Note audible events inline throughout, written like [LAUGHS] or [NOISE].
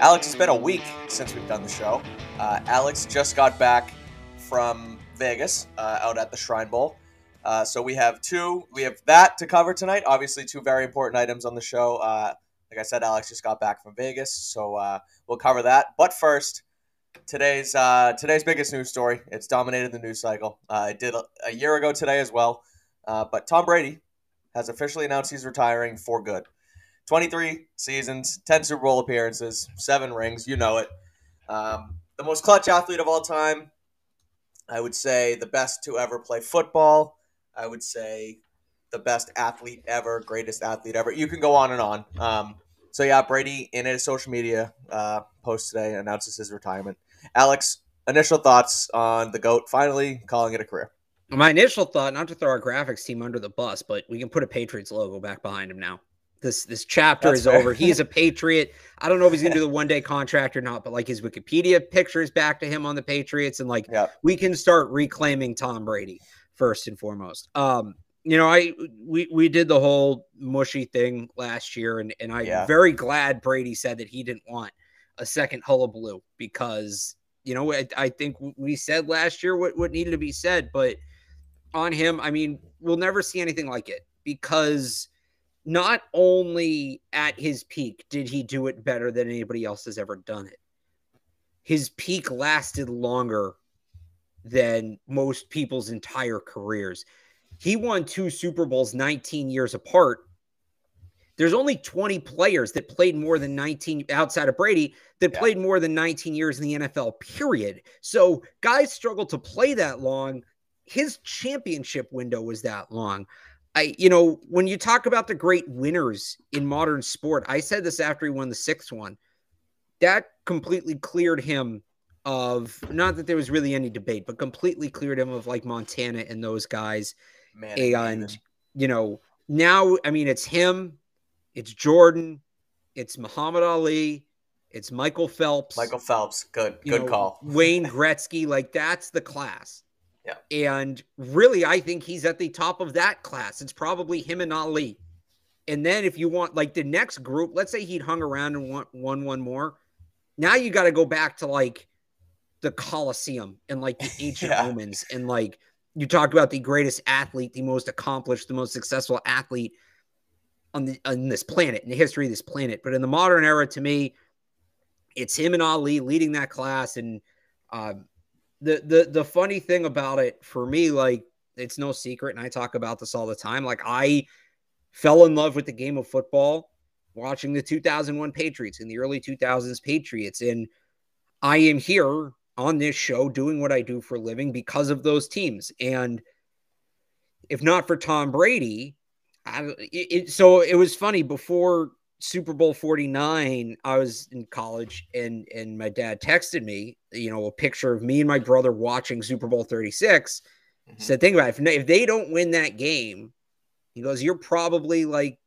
Alex, it's been a week since we've done the show. Uh, Alex just got back from Vegas uh, out at the Shrine Bowl. Uh, so we have two, we have that to cover tonight. Obviously, two very important items on the show. Uh, like I said, Alex just got back from Vegas, so uh, we'll cover that. But first, today's uh, today's biggest news story. It's dominated the news cycle. It did a, a year ago today as well. But Tom Brady has officially announced he's retiring for good. 23 seasons, 10 Super Bowl appearances, seven rings. You know it. Um, the most clutch athlete of all time. I would say the best to ever play football. I would say the best athlete ever, greatest athlete ever. You can go on and on. Um, so yeah, Brady in his social media uh, post today announces his retirement. Alex, initial thoughts on the goat finally calling it a career. My initial thought, not to throw our graphics team under the bus, but we can put a Patriots logo back behind him now. This this chapter That's is fair. over. He is a [LAUGHS] Patriot. I don't know if he's gonna do the one day contract or not, but like his Wikipedia picture is back to him on the Patriots, and like we can start reclaiming Tom Brady first and foremost. Um, you know, I we we did the whole mushy thing last year, and and I'm yeah. very glad Brady said that he didn't want a second hullabaloo because you know I, I think we said last year what what needed to be said, but on him, I mean, we'll never see anything like it because not only at his peak did he do it better than anybody else has ever done it, his peak lasted longer than most people's entire careers. He won two Super Bowls 19 years apart. There's only 20 players that played more than 19 outside of Brady that yeah. played more than 19 years in the NFL, period. So guys struggle to play that long. His championship window was that long. I, you know, when you talk about the great winners in modern sport, I said this after he won the sixth one. That completely cleared him of not that there was really any debate, but completely cleared him of like Montana and those guys Man, and you know, now I mean it's him, it's Jordan, it's Muhammad Ali, it's Michael Phelps. Michael Phelps, good, good know, call. Wayne [LAUGHS] Gretzky, like that's the class. Yeah. And really, I think he's at the top of that class. It's probably him and Ali. And then if you want like the next group, let's say he'd hung around and won, won one more. Now you got to go back to like the Colosseum and like the [LAUGHS] ancient yeah. Romans and like you talk about the greatest athlete, the most accomplished, the most successful athlete on the on this planet in the history of this planet. But in the modern era, to me, it's him and Ali leading that class. And um, the the the funny thing about it for me, like it's no secret, and I talk about this all the time. Like I fell in love with the game of football watching the 2001 Patriots in the early 2000s Patriots, and I am here on this show doing what I do for a living because of those teams. And if not for Tom Brady, I, it, so it was funny before Super Bowl 49, I was in college and and my dad texted me, you know, a picture of me and my brother watching Super Bowl 36. Mm-hmm. Said, think about it. If, if they don't win that game, he goes, you're probably like,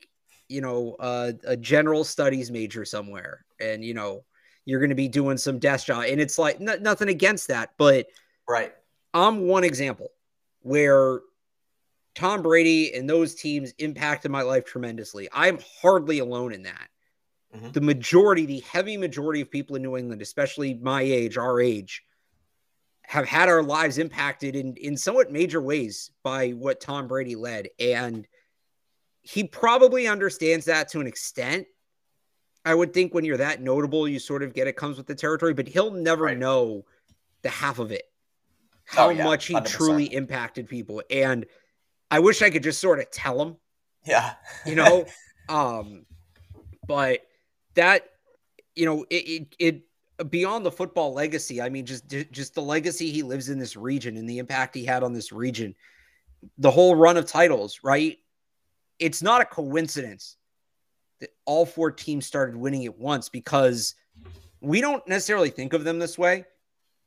you know, uh, a general studies major somewhere. And, you know, you're going to be doing some desk job. And it's like n- nothing against that, but right. I'm one example where Tom Brady and those teams impacted my life tremendously. I'm hardly alone in that. Mm-hmm. The majority, the heavy majority of people in New England, especially my age, our age, have had our lives impacted in, in somewhat major ways by what Tom Brady led. And he probably understands that to an extent. I would think when you're that notable, you sort of get it comes with the territory, but he'll never right. know the half of it, how oh, yeah, much he 100%. truly impacted people. And I wish I could just sort of tell him. Yeah. you know, [LAUGHS] um, but that, you know, it, it, it, beyond the football legacy, I mean, just, just the legacy he lives in this region and the impact he had on this region, the whole run of titles, right? It's not a coincidence that all four teams started winning at once because we don't necessarily think of them this way,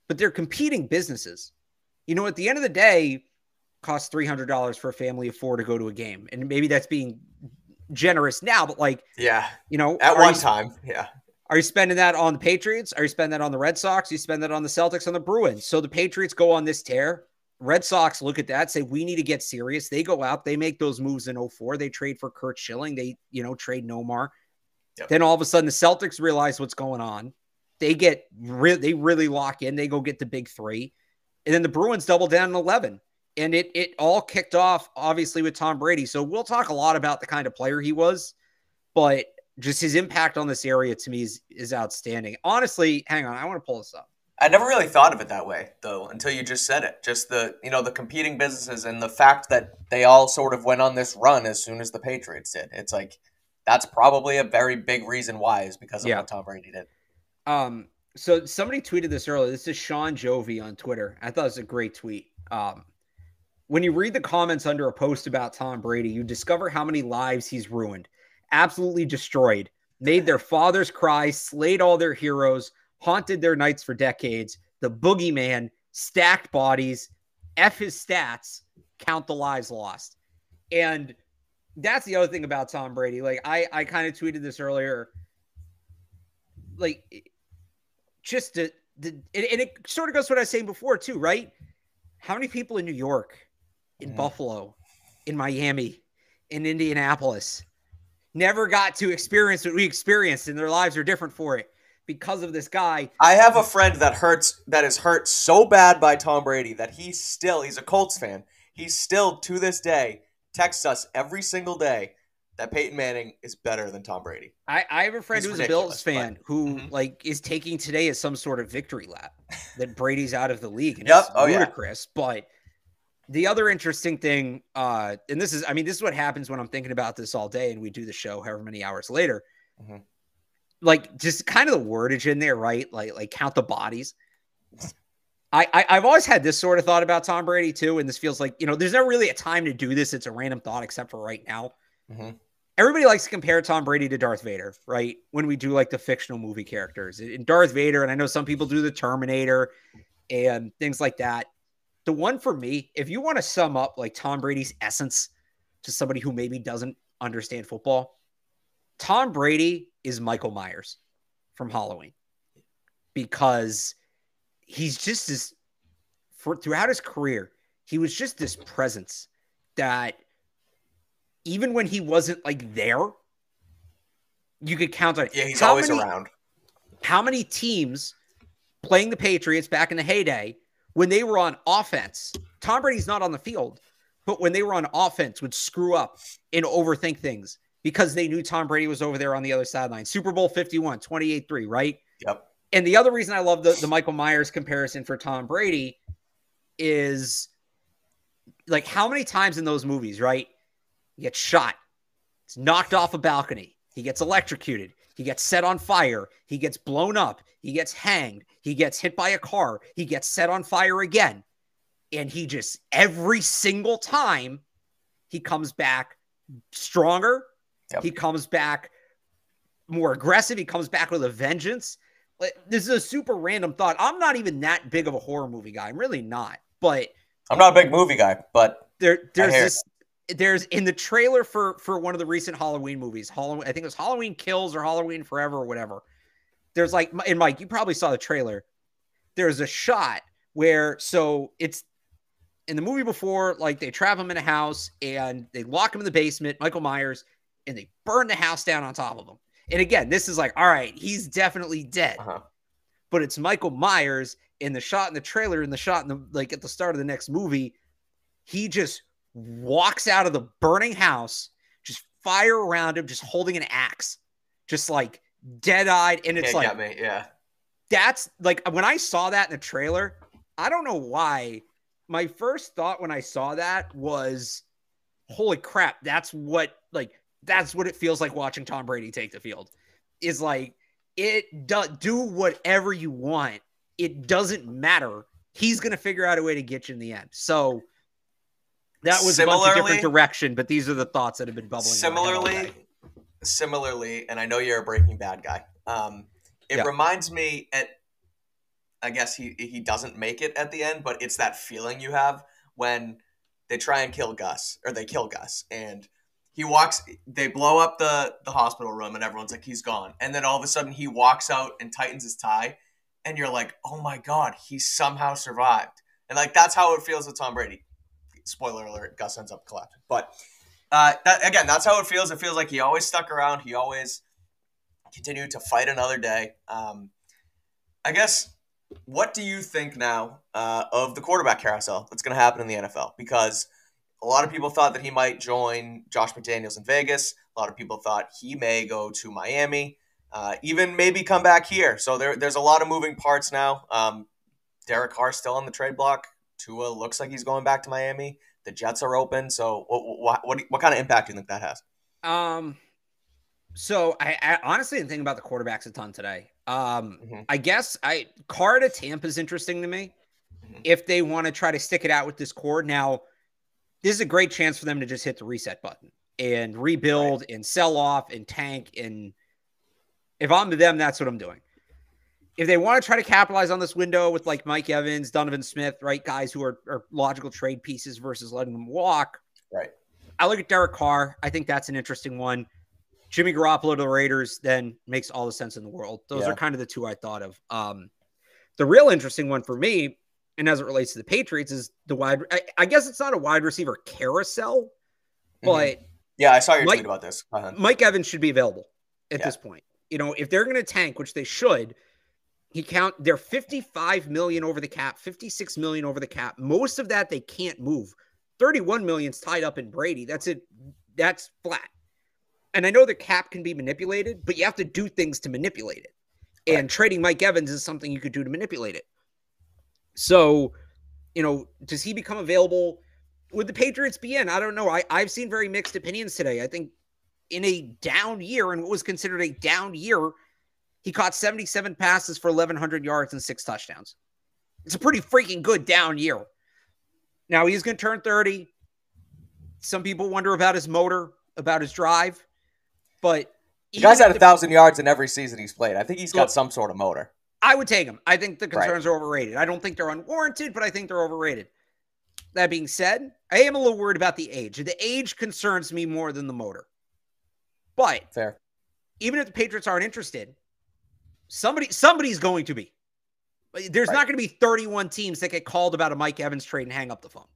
but they're competing businesses. You know, at the end of the day, costs three hundred dollars for a family of four to go to a game, and maybe that's being generous now, but like, yeah, you know, at one you, time, yeah. Are you spending that on the Patriots? Are you spending that on the Red Sox? You spend that on the Celtics, on the Bruins. So the Patriots go on this tear. Red Sox look at that, say we need to get serious. They go out, they make those moves in 04. They trade for Curt Schilling. They, you know, trade Nomar. Yep. Then all of a sudden, the Celtics realize what's going on. They get re- they really lock in. They go get the big three, and then the Bruins double down in eleven. And it it all kicked off obviously with Tom Brady. So we'll talk a lot about the kind of player he was, but just his impact on this area to me is is outstanding. Honestly, hang on, I want to pull this up. I never really thought of it that way though until you just said it. Just the you know the competing businesses and the fact that they all sort of went on this run as soon as the Patriots did. It's like that's probably a very big reason why is because of yeah. what Tom Brady did. Um, so somebody tweeted this earlier. This is Sean Jovi on Twitter. I thought it was a great tweet. Um, when you read the comments under a post about Tom Brady, you discover how many lives he's ruined, absolutely destroyed, made their fathers cry, slayed all their heroes, haunted their nights for decades. The boogeyman, stacked bodies, F his stats, count the lives lost. And that's the other thing about Tom Brady. Like I, I kind of tweeted this earlier. Like just to, and, and it sort of goes to what I was saying before too, right? How many people in New York, in mm. Buffalo, in Miami, in Indianapolis, never got to experience what we experienced, and their lives are different for it because of this guy. I have a friend that hurts that is hurt so bad by Tom Brady that he still he's a Colts fan. He's still to this day texts us every single day that Peyton Manning is better than Tom Brady. I, I have a friend He's who's a Bills fan but, who mm-hmm. like is taking today as some sort of victory lap that Brady's out of the league. And yep. it's oh, ludicrous. Yeah. But the other interesting thing, uh, and this is I mean, this is what happens when I'm thinking about this all day and we do the show however many hours later. Mm-hmm. Like just kind of the wordage in there, right? Like like count the bodies. I, I have always had this sort of thought about Tom Brady too, and this feels like you know there's not really a time to do this. It's a random thought, except for right now. Mm-hmm. Everybody likes to compare Tom Brady to Darth Vader, right? When we do like the fictional movie characters, in Darth Vader, and I know some people do the Terminator and things like that. The one for me, if you want to sum up like Tom Brady's essence to somebody who maybe doesn't understand football, Tom Brady is Michael Myers from Halloween because he's just this for throughout his career, he was just this presence that even when he wasn't like there, you could count on. Yeah, he's how always many, around. How many teams playing the Patriots back in the heyday when they were on offense? Tom Brady's not on the field, but when they were on offense, would screw up and overthink things because they knew Tom Brady was over there on the other sideline. Super Bowl 51, 28 3, right? Yep. And the other reason I love the, the Michael Myers comparison for Tom Brady is like how many times in those movies, right? He gets shot, he's knocked off a balcony, he gets electrocuted, he gets set on fire, he gets blown up, he gets hanged, he gets hit by a car, he gets set on fire again. And he just every single time he comes back stronger, yep. he comes back more aggressive, he comes back with a vengeance this is a super random thought. I'm not even that big of a horror movie guy. I'm really not. But I'm not a big movie guy, but there there's this there's in the trailer for for one of the recent Halloween movies, Halloween I think it was Halloween Kills or Halloween Forever or whatever. There's like and Mike, you probably saw the trailer. There's a shot where so it's in the movie before, like they trap him in a house and they lock him in the basement, Michael Myers, and they burn the house down on top of him. And again, this is like, all right, he's definitely dead. Uh-huh. But it's Michael Myers in the shot in the trailer, in the shot in the like at the start of the next movie. He just walks out of the burning house, just fire around him, just holding an axe, just like dead eyed. And it's Can't like, yeah, that's like when I saw that in the trailer, I don't know why. My first thought when I saw that was, holy crap, that's what like that's what it feels like watching Tom Brady take the field. Is like it do, do whatever you want. It doesn't matter. He's going to figure out a way to get you in the end. So that was similarly, a different direction, but these are the thoughts that have been bubbling. Similarly, similarly, and I know you're a Breaking Bad guy. Um, it yeah. reminds me at I guess he he doesn't make it at the end, but it's that feeling you have when they try and kill Gus or they kill Gus and he walks they blow up the the hospital room and everyone's like he's gone and then all of a sudden he walks out and tightens his tie and you're like oh my god he somehow survived and like that's how it feels with tom brady spoiler alert gus ends up collapsing but uh, that, again that's how it feels it feels like he always stuck around he always continued to fight another day. Um, I guess, what do you think now uh, of the quarterback carousel that's going to happen in the NFL? Because a lot of people thought that he might join Josh McDaniels in Vegas. A lot of people thought he may go to Miami, uh, even maybe come back here. So there, there's a lot of moving parts now. Um, Derek Carr still on the trade block. Tua looks like he's going back to Miami. The Jets are open. So what, what, what, what kind of impact do you think that has? Um, so I, I, honestly didn't think about the quarterbacks a ton today. Um, mm-hmm. I guess I Carr to Tampa is interesting to me. Mm-hmm. If they want to try to stick it out with this core now, this is a great chance for them to just hit the reset button and rebuild right. and sell off and tank. And if I'm them, that's what I'm doing. If they want to try to capitalize on this window with like Mike Evans, Donovan Smith, right, guys who are, are logical trade pieces versus letting them walk, right. I look at Derek Carr. I think that's an interesting one. Jimmy Garoppolo to the Raiders then makes all the sense in the world. Those yeah. are kind of the two I thought of. Um, the real interesting one for me, and as it relates to the Patriots, is the wide. I, I guess it's not a wide receiver carousel, mm-hmm. but yeah, I saw your Mike, tweet about this. Mike Evans should be available at yeah. this point. You know, if they're going to tank, which they should, he count they're 55 million over the cap, 56 million over the cap. Most of that they can't move. 31 million's tied up in Brady. That's it. That's flat. And I know the cap can be manipulated, but you have to do things to manipulate it. And right. trading Mike Evans is something you could do to manipulate it. So, you know, does he become available? Would the Patriots be in? I don't know. I, I've seen very mixed opinions today. I think in a down year, and what was considered a down year, he caught 77 passes for 1,100 yards and six touchdowns. It's a pretty freaking good down year. Now he's going to turn 30. Some people wonder about his motor, about his drive, but the guy's had a thousand yards in every season he's played. I think he's got look, some sort of motor. I would take him. I think the concerns right. are overrated. I don't think they're unwarranted, but I think they're overrated. That being said, I am a little worried about the age. The age concerns me more than the motor. But fair. Even if the Patriots aren't interested, somebody somebody's going to be. There's right. not going to be 31 teams that get called about a Mike Evans trade and hang up the phone.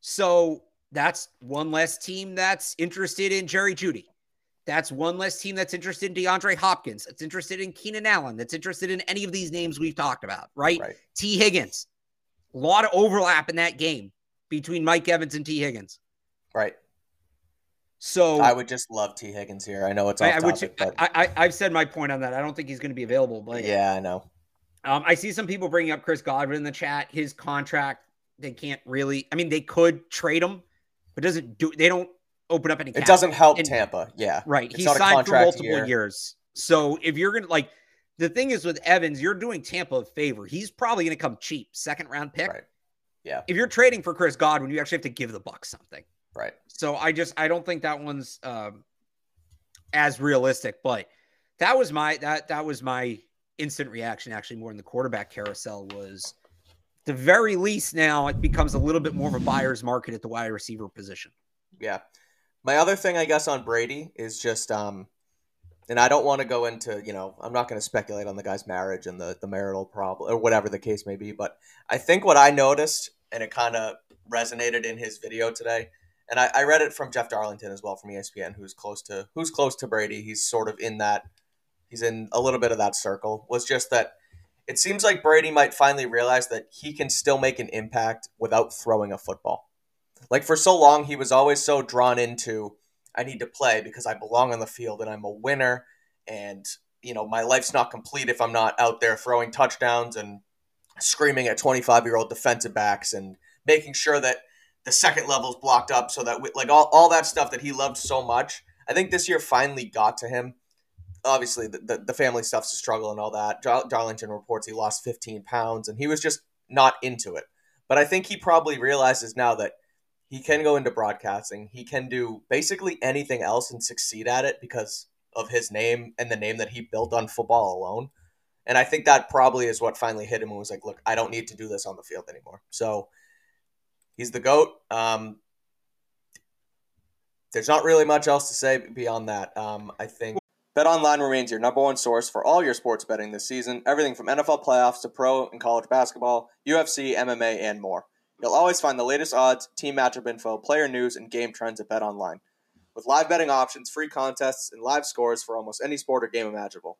So that's one less team that's interested in Jerry Jeudy. That's one less team that's interested in DeAndre Hopkins. That's interested in Keenan Allen. That's interested in any of these names we've talked about, right? right. Tee Higgins. A lot of overlap in that game between Mike Evans and Tee Higgins. Right. So I would just love Tee Higgins here. I know it's off I, I topic, would, but I, I, have said my point on that. I don't think he's going to be available. But yeah, I know. Um, I see some people bringing up Chris Godwin in the chat. His contract, they can't really. I mean, they could trade him, but doesn't do. They don't open up any. It doesn't help and, Tampa. Yeah, right. It's He signed for multiple year. years. So if you're gonna like, the thing is with Evans, you're doing Tampa a favor. He's probably gonna come cheap, second round pick. Right. Yeah. If you're trading for Chris Godwin, you actually have to give the Bucs something. Right. So I just I don't think that one's um, as realistic. But that was my that that was my instant reaction. Actually, more in the quarterback carousel was the very least now it becomes a little bit more of a buyer's market at the wide receiver position. Yeah. My other thing, I guess, on Brady is just, um, and I don't want to go into, you know, I'm not going to speculate on the guy's marriage and the, the marital problem or whatever the case may be. But I think what I noticed, and it kind of resonated in his video today, and I, I read it from Jeff Darlington as well from ESPN, who's close to who's close to Brady. He's sort of in that, he's in a little bit of that circle. Was just that it seems like Brady might finally realize that he can still make an impact without throwing a football. Like for so long, he was always so drawn into I need to play because I belong on the field and I'm a winner. And, you know, my life's not complete if I'm not out there throwing touchdowns and screaming at 25 year old defensive backs and making sure that the second level is blocked up so that, we, like, all, all that stuff that he loved so much. I think this year finally got to him. Obviously, the, the, the family stuff's a struggle and all that. Darlington reports he lost 15 pounds and he was just not into it. But I think he probably realizes now that he can go into broadcasting. He can do basically anything else and succeed at it because of his name and the name that he built on football alone. And I think that probably is what finally hit him and was like, look, I don't need to do this on the field anymore. So he's the GOAT. Um, there's not really much else to say beyond that. Um, I think BetOnline remains your number one source for all your sports betting this season. Everything from NFL playoffs to pro and college basketball, UFC, MMA, and more. You'll always find the latest odds, team matchup info, player news, and game trends at BetOnline. with live betting options, free contests, and live scores for almost any sport or game imaginable.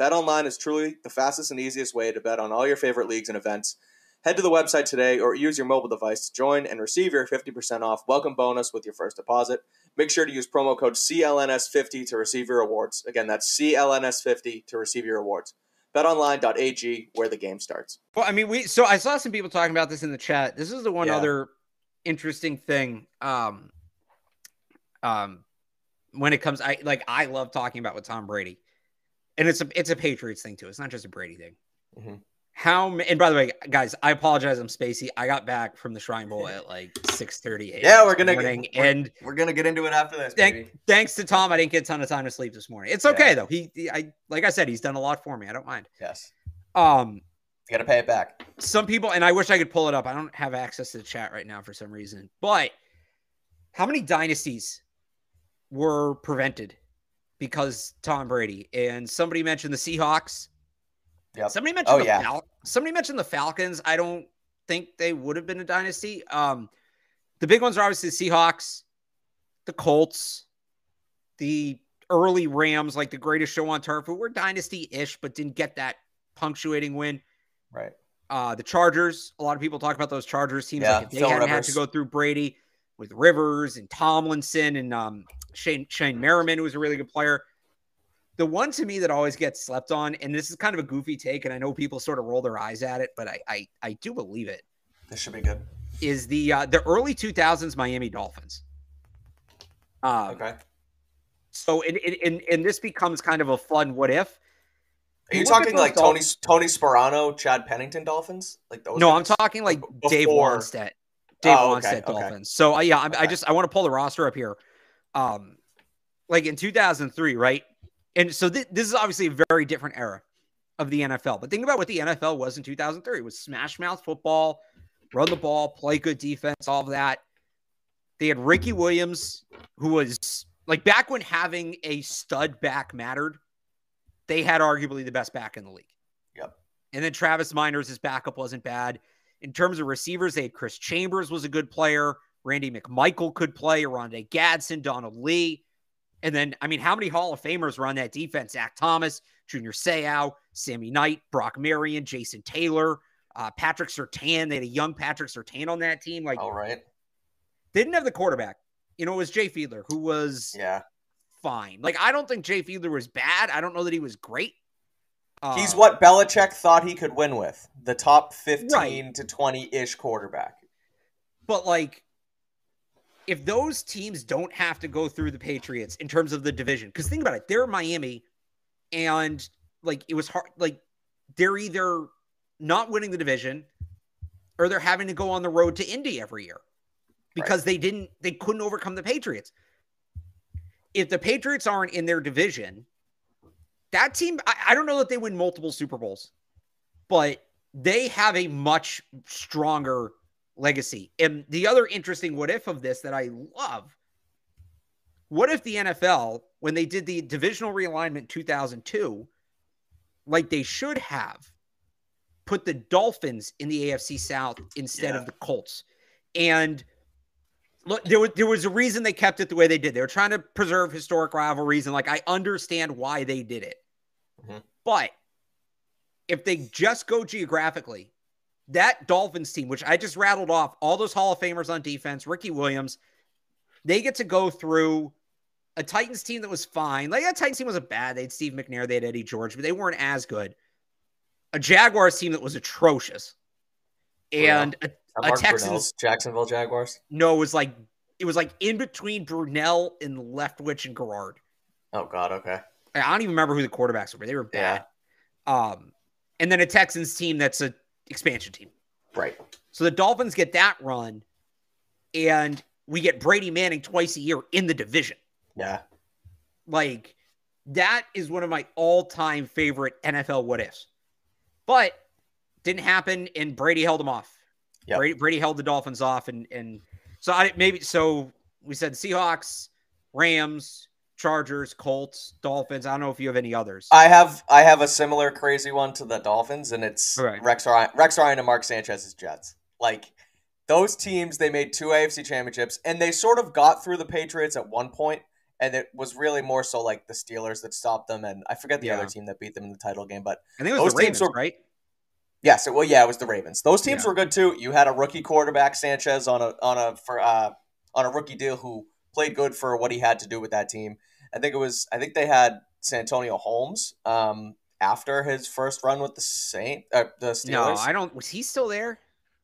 BetOnline is truly the fastest and easiest way to bet on all your favorite leagues and events. Head to the website today or use your mobile device to join and receive your 50% off welcome bonus with your first deposit. Make sure to use promo code CLNS50 to receive your rewards. Again, that's CLNS50 to receive your rewards. BetOnline.ag, where the game starts. Well, I mean, we so I saw some people talking about this in the chat. This is the one yeah. other interesting thing. Um, um, when it comes, I like I love talking about with Tom Brady, and it's a it's a Patriots thing too. It's not just a Brady thing. Mm-hmm. How and by the way, guys, I apologize. I'm spacey. I got back from the Shrine Bowl at like 6:30 Yeah, we're gonna morning, get, we're, and we're gonna get into it after this. Thank, thanks to Tom, I didn't get a ton of time to sleep this morning. It's okay yeah. though. He, he, I like I said, he's done a lot for me. I don't mind. Yes. Um, you got to pay it back. Some people, and I wish I could pull it up. I don't have access to the chat right now for some reason. But how many dynasties were prevented because Tom Brady? And somebody mentioned the Seahawks. Yep. Somebody mentioned oh, the yeah. Fal- somebody mentioned the Falcons. I don't think they would have been a dynasty. Um, the big ones are obviously the Seahawks, the Colts, the early Rams, like the greatest show on turf, who were dynasty-ish, but didn't get that punctuating win. Right. Uh, the Chargers. A lot of people talk about those Chargers teams. Yeah, like if they Phil hadn't Rivers. had to go through Brady with Rivers and Tomlinson and um, Shane Shane Merriman, who was a really good player the one to me that always gets slept on, and this is kind of a goofy take, and I know people sort of roll their eyes at it, but I I, I do believe it. This should be good. Is the uh, the early 2000s Miami Dolphins? Um, okay. So and, and and this becomes kind of a fun what if. Are you talking like Tony Tony Sparano, Chad Pennington Dolphins? Like those? No, guys? I'm talking like Before. Dave Wannstedt. Dave oh, okay, Wannstedt Dolphins. So uh, yeah, I, okay. I just I want to pull the roster up here. Um, like in 2003, right? And so th- this is obviously a very different era of the NFL. But think about what the NFL was in 2003. It was smash mouth football, run the ball, play good defense, all of that. They had Ricky Williams, who was like back when having a stud back mattered, they had arguably the best back in the league. Yep. And then Travis Minors, his backup wasn't bad. In terms of receivers, they had Chris Chambers was a good player. Randy McMichael could play. Oronde Gadsden, Donald Lee. And then, I mean, how many Hall of Famers were on that defense? Zach Thomas, Junior Seau, Sammy Knight, Brock Marion, Jason Taylor, uh, Patrick Surtain. They had a young Patrick Surtain on that team. Like, all right. They Didn't have the quarterback. You know, it was Jay Fiedler, who was yeah fine. Like, I don't think Jay Fiedler was bad. I don't know that he was great. Uh, He's what Belichick thought he could win with the top 15 right. to 20 ish quarterback. But, like, if those teams don't have to go through the Patriots in terms of the division, because think about it, they're Miami, and like it was hard, like they're either not winning the division or they're having to go on the road to Indy every year because right. they didn't, they couldn't overcome the Patriots. If the Patriots aren't in their division, that team, I, I don't know that they win multiple Super Bowls, but they have a much stronger legacy. And the other interesting what if of this that I love what if the NFL, when they did the divisional realignment 2002, like they should have, put the Dolphins in the AFC South instead yeah. of the Colts? And look, there was, there was a reason they kept it the way they did. They were trying to preserve historic rivalries. And like, I understand why they did it. Mm-hmm. But if they just go geographically, that Dolphins team, which I just rattled off, all those Hall of Famers on defense, Ricky Williams, they get to go through a Titans team that was fine. Like that Titans team wasn't bad. They had Steve McNair, they had Eddie George, but they weren't as good. A Jaguars team that was atrocious. And a, a Texans Jacksonville Jaguars. No, it was like it was like in between Brunell and Leftwich and Garrard. Oh God, okay. I don't even remember who the quarterbacks were. They were bad. Yeah. Um, and then a Texans team that's a expansion team. Right. So the Dolphins get that run, and we get Brady Manning twice a year in the division. Yeah. Like, that is one of my all time favorite NFL what ifs. But didn't happen, and Brady held them off. Yep. Brady, Brady held the Dolphins off, and and so I maybe so we said Seahawks, Rams, Chargers, Colts, Dolphins. I don't know if you have any others. I have I have a similar crazy one to the Dolphins, and it's right. Rex Ryan, Rex Ryan and Mark Sanchez's Jets. Like those teams, they made two AFC championships, and they sort of got through the Patriots at one point, and it was really more so like the Steelers that stopped them, and I forget the Yeah. other team that beat them in the title game, but I think it was Those teams Ravens, were- right? Yes, it, well, yeah, it was the Ravens. Those teams Yeah. were good too. You had a rookie quarterback Sanchez on a on a for uh, on a rookie deal who played good for what he had to do with that team. I think it was. I think they had Santonio Holmes um, after his first run with the Saint uh, the Steelers. No, I don't. Was he still there?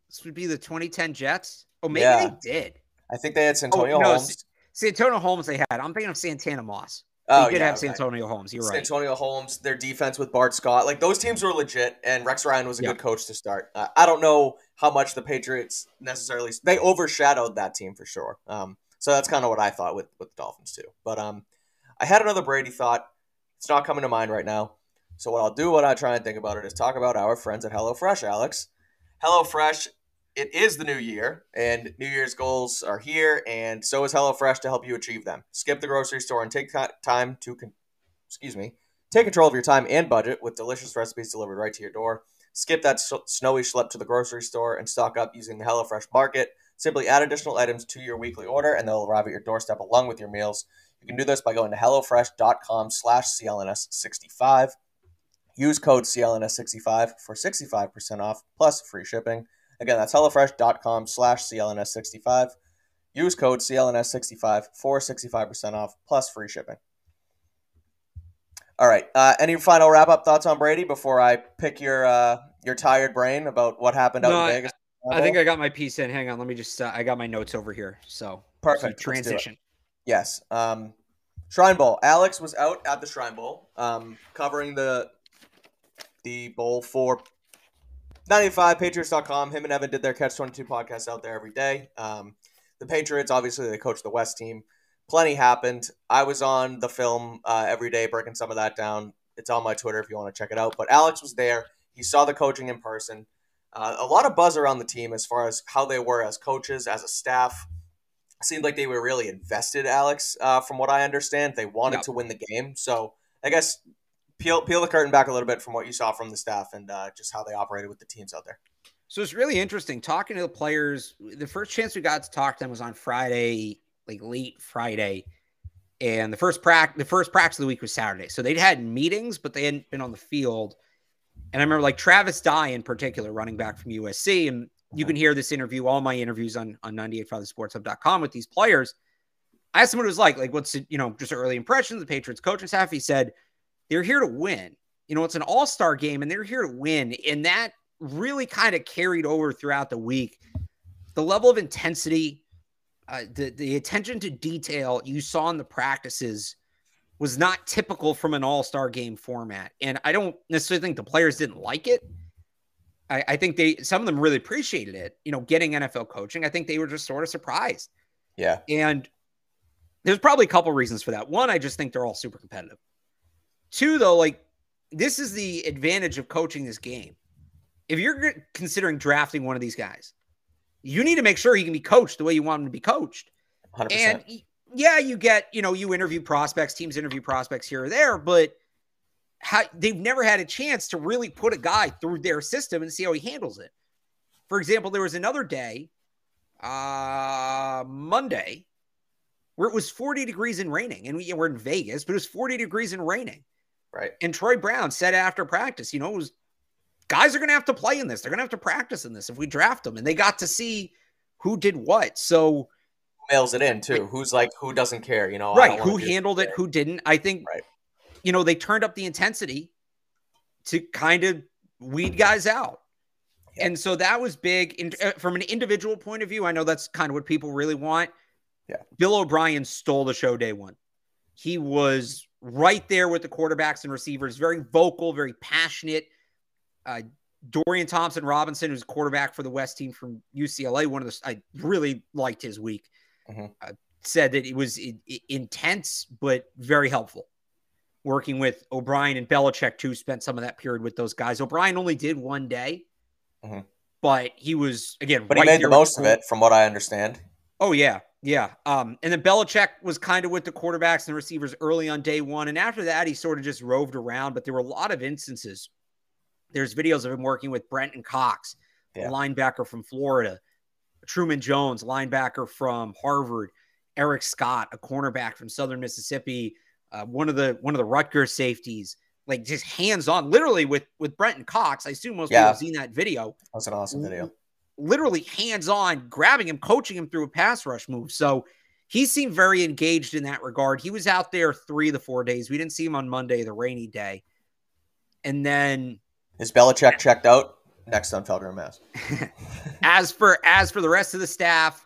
This would be the 2010 Jets. Oh, maybe Yeah. they did. I think they had Santonio Oh, no, Holmes. Santona Holmes they had. I'm thinking of Santana Moss. Oh, did yeah, have. Santonio Holmes. You're right. Santonio Holmes, their defense with Bart Scott, like those teams were legit, and Rex Ryan was a good coach to start. Uh, I don't know how much the Patriots necessarily they overshadowed that team for sure. Um, so that's kind of what I thought with with the Dolphins too. But um, I had another Brady thought. It's not coming to mind right now. So what I'll do when I try and think about it is talk about our friends at HelloFresh, Alex. HelloFresh, it is the new year, and New Year's goals are here, and so is HelloFresh to help you achieve them. Skip the grocery store and take time to, con- excuse me, take control of your time and budget with delicious recipes delivered right to your door. Skip that snowy schlep to the grocery store and stock up using the HelloFresh Market. Simply add additional items to your weekly order, and they'll arrive at your doorstep along with your meals. You can do this by going to HelloFresh.com slash CLNS65. Use code CLNS65 for 65% off plus free shipping. Again, that's HelloFresh.com slash CLNS65. Use code CLNS65 for 65% off plus free shipping. All right. Uh, any final wrap up thoughts on Brady before I pick your uh, your tired brain about what happened out No, in Vegas? I think I got my piece in. Hang on, let me just. Uh, I got my notes over here. So Perfect. so Let's do it. transition. Yes. Um, Shrine Bowl. Alex was out at the Shrine Bowl, um, covering the the bowl for 95patriots.com. Him and Evan did their Catch 22 podcast out there every day. Um, the Patriots, obviously, they coach the West team. Plenty happened. I was on the film uh, every day, breaking some of that down. It's on my Twitter if you want to check it out. But Alex was there. He saw the coaching in person. Uh, a lot of buzz around the team as far as how they were as coaches, as a staff seemed like they were really invested, Alex. Uh, from what I understand, they wanted Yep. to win the game. So I guess peel peel the curtain back a little bit from what you saw from the staff and uh, just how they operated with the teams out there. So it's really interesting talking to the players. The first chance we got to talk to them was on Friday, like late Friday, and the first practice, the first practice of the week was Saturday. So they'd had meetings, but they hadn't been on the field. And I remember like Travis Dye in particular, running back from USC, and you can hear this interview, all my interviews on on 985thesportshub.com with these players. I asked him what it was like, like what's you know just early impressions of the Patriots coaching staff. He said they're here to win. You know, it's an all star game, and they're here to win, and that really kind of carried over throughout the week. The level of intensity, uh, the the attention to detail you saw in the practices was not typical from an all star game format, and I don't necessarily think the players didn't like it. I, I think they some of them really appreciated it. You know, getting NFL coaching. I think they were just sort of surprised, Yeah. and there's probably a couple reasons for that. One, I just think they're all super competitive. Two, though, like this is the advantage of coaching this game. If you're considering drafting one of these guys, you need to make sure he can be coached the way you want him to be coached. 100%. And yeah, you get, you know, you interview prospects, teams interview prospects here or there, but how, they've never had a chance to really put a guy through their system and see how he handles it. For example, there was another day, uh, Monday, where it was 40 degrees and raining, and we, we're in Vegas, but it was 40 degrees and raining. right. And Troy Brown said after practice, you know, it was guys are going to have to play in this. They're going to have to practice in this if we draft them. And they got to see who did what. So, mails it in too? Who's like who doesn't care? You know, right, who handled it, who didn't. I think, Right. you know, they turned up the intensity to kind of weed guys out. Yeah. And so that was big in, uh, from an individual point of view. I know that's kind of what people really want. Yeah. Bill O'Brien stole the show day one. He was right there with the quarterbacks and receivers, very vocal, very passionate. Uh, Dorian Thompson Robinson, who's quarterback for the West team from UCLA, one of the I really liked his week. Mhm. Uh, said that it was intense but very helpful. Working with O'Brien and Belichick too, spent some of that period with those guys. O'Brien only did one day, Mhm. but he was again. But he made the most of it, from what I understand. Oh yeah, yeah. Um, and then Belichick was kind of with the quarterbacks and receivers early on day one, and after that, he sort of just roved around. But there were a lot of instances. There's videos of him working with Brenton Cox, Yeah. a linebacker from Florida, Truman Jones, linebacker from Harvard, Eric Scott, a cornerback from Southern Mississippi, uh, one of the one of the Rutgers safeties, like just hands on, literally with with Brenton Cox. I assume most yeah. people have seen that video. That's an awesome video. Literally hands on, grabbing him, coaching him through a pass rush move. So he seemed very engaged in that regard. He was out there three of the four days. We didn't see him on Monday, the rainy day. And then is Belichick checked out? Next on Felger Mass. [LAUGHS] as for as for the rest of the staff,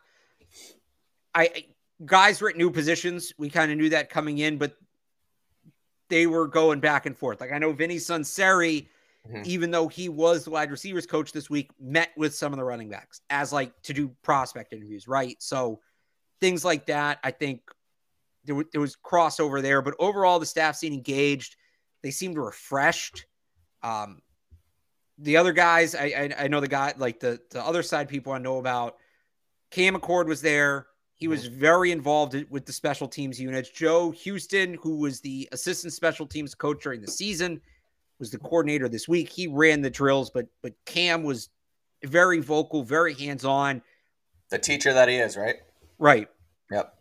I guys were at new positions. We kind of knew that coming in, but they were going back and forth. Like I know Vinny Sunseri, mm-hmm. even though he was the wide receivers coach this week, met with some of the running backs as like to do prospect interviews, right? So things like that, I think there, w- there was crossover there, but overall the staff seemed engaged. They seemed refreshed. Um, the other guys, I, I, I know the guy like the the other side people I know about. Cam Achord was there. He was very involved with the special teams units. Joe Houston, who was the assistant special teams coach during the season, was the coordinator this week. He ran the drills, but but Cam was very vocal, very hands-on. The teacher that he is, right? Right. Yep.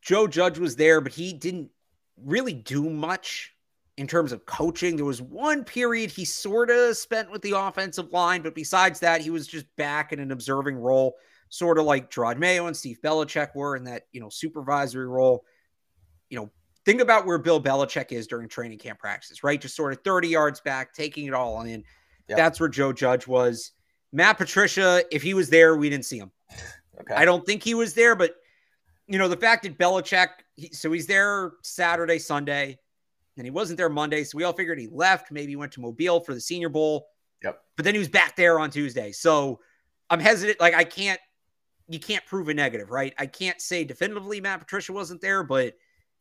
Joe Judge was there, but he didn't really do much in terms of coaching. There was one period he sort of spent with the offensive line, but besides that, he was just back in an observing role, sort of like Jerod Mayo and Steve Belichick were in that, you know, supervisory role. You know, think about where Bill Belichick is during training camp practices, right? Just sort of 30 yards back, taking it all in. Yep. That's where Joe Judge was. Matt Patricia, if he was there, we didn't see him. Okay. I don't think he was there, but you know, the fact that Belichick, he, so he's there Saturday, Sunday and he wasn't there Monday. So we all figured he left. Maybe he went to Mobile for the Senior Bowl. Yep. But then he was back there on Tuesday. So I'm hesitant. Like I can't, you can't prove a negative, right? I can't say definitively Matt Patricia wasn't there, but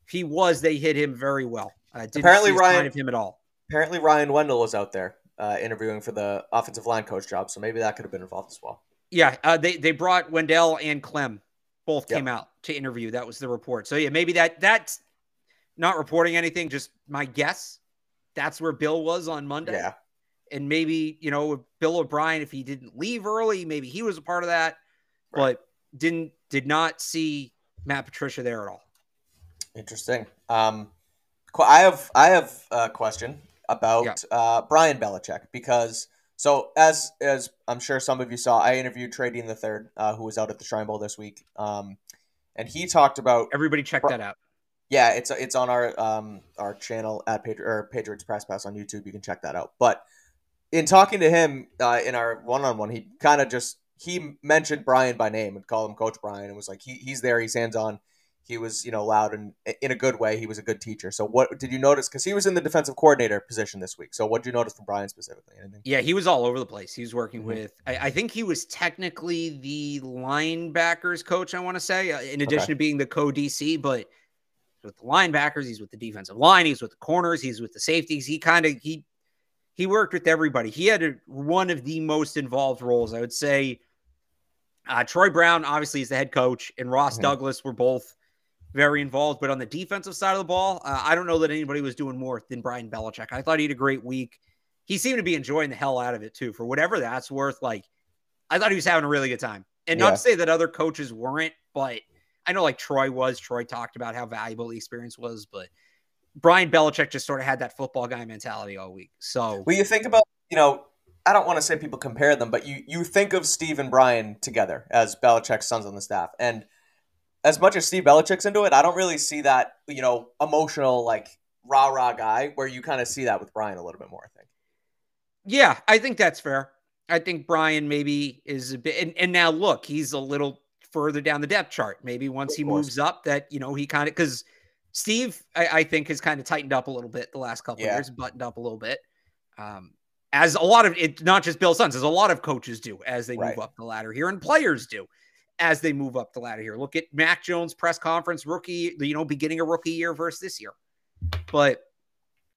if he was, they hit him very well. Uh, apparently Ryan of him at all. Apparently Ryan Wendell was out there uh, interviewing for the offensive line coach job, so maybe that could have been involved as well. Yeah, uh, they they brought Wendell and Klemm both yep. came out to interview. That was the report. So yeah, maybe that that's not reporting anything, just my guess. That's where Bill was on Monday. Yeah. And maybe, you know, Bill O'Brien, if he didn't leave early, maybe he was a part of that, right. but didn't, did not see Matt Patricia there at all. Interesting. Um, I have, I have a question about yeah. uh, Brian Belichick because so as as I'm sure some of you saw, I interviewed Trading the third, uh, who was out at the Shrine Bowl this week, um, and he talked about everybody check that out. Yeah, it's it's on our um our channel at Patri- or Patriots Press Pass on YouTube. You can check that out. But in talking to him uh, in our one on one, he kind of just he mentioned Brian by name and called him Coach Brian and was like he, he's there, he's hands on. He was you know loud and in a good way. He was a good teacher. So what did you notice? Because he was in the defensive coordinator position this week. So what did you notice from Brian specifically? Anything? Yeah, he was all over the place. He was working mm-hmm. with. I, I, think he was technically the linebackers coach. I want to say, uh, in addition okay. to being the co DC, but with the linebackers, he's with the defensive line, he's with the corners, he's with the safeties. He kind of he he worked with everybody. He had a, one of the most involved roles, I would say. Uh, Troy Brown obviously is the head coach, and Ross mm-hmm. Douglas were both very involved. But on the defensive side of the ball, uh, I don't know that anybody was doing more than Brian Belichick. I thought he had a great week. He seemed to be enjoying the hell out of it too, for whatever that's worth. Like, I thought he was having a really good time. And yeah. not to say that other coaches weren't, but I know like Troy was. Troy talked about how valuable the experience was, but Brian Belichick just sort of had that football guy mentality all week. So well, you think about you know I don't want to say people compare them, but you you think of Steve and Brian together as Belichick's sons on the staff, and as much as Steve Belichick's into it, I don't really see that you know emotional like rah rah guy where you kind of see that with Brian a little bit more. I think. Yeah, I think that's fair. I think Brian maybe is a bit, and, and now look, he's a little further down the depth chart. Maybe once he moves up, that you know he kind of because Steve, I, I, think, has kind of tightened up a little bit the last couple yeah. years, buttoned up a little bit. Um, as a lot of it, not just Bill Sons, as a lot of coaches do as they right. move up the ladder here, and players do as they move up the ladder here. Look at Mac Jones press conference, rookie, you know, beginning a rookie year versus this year. But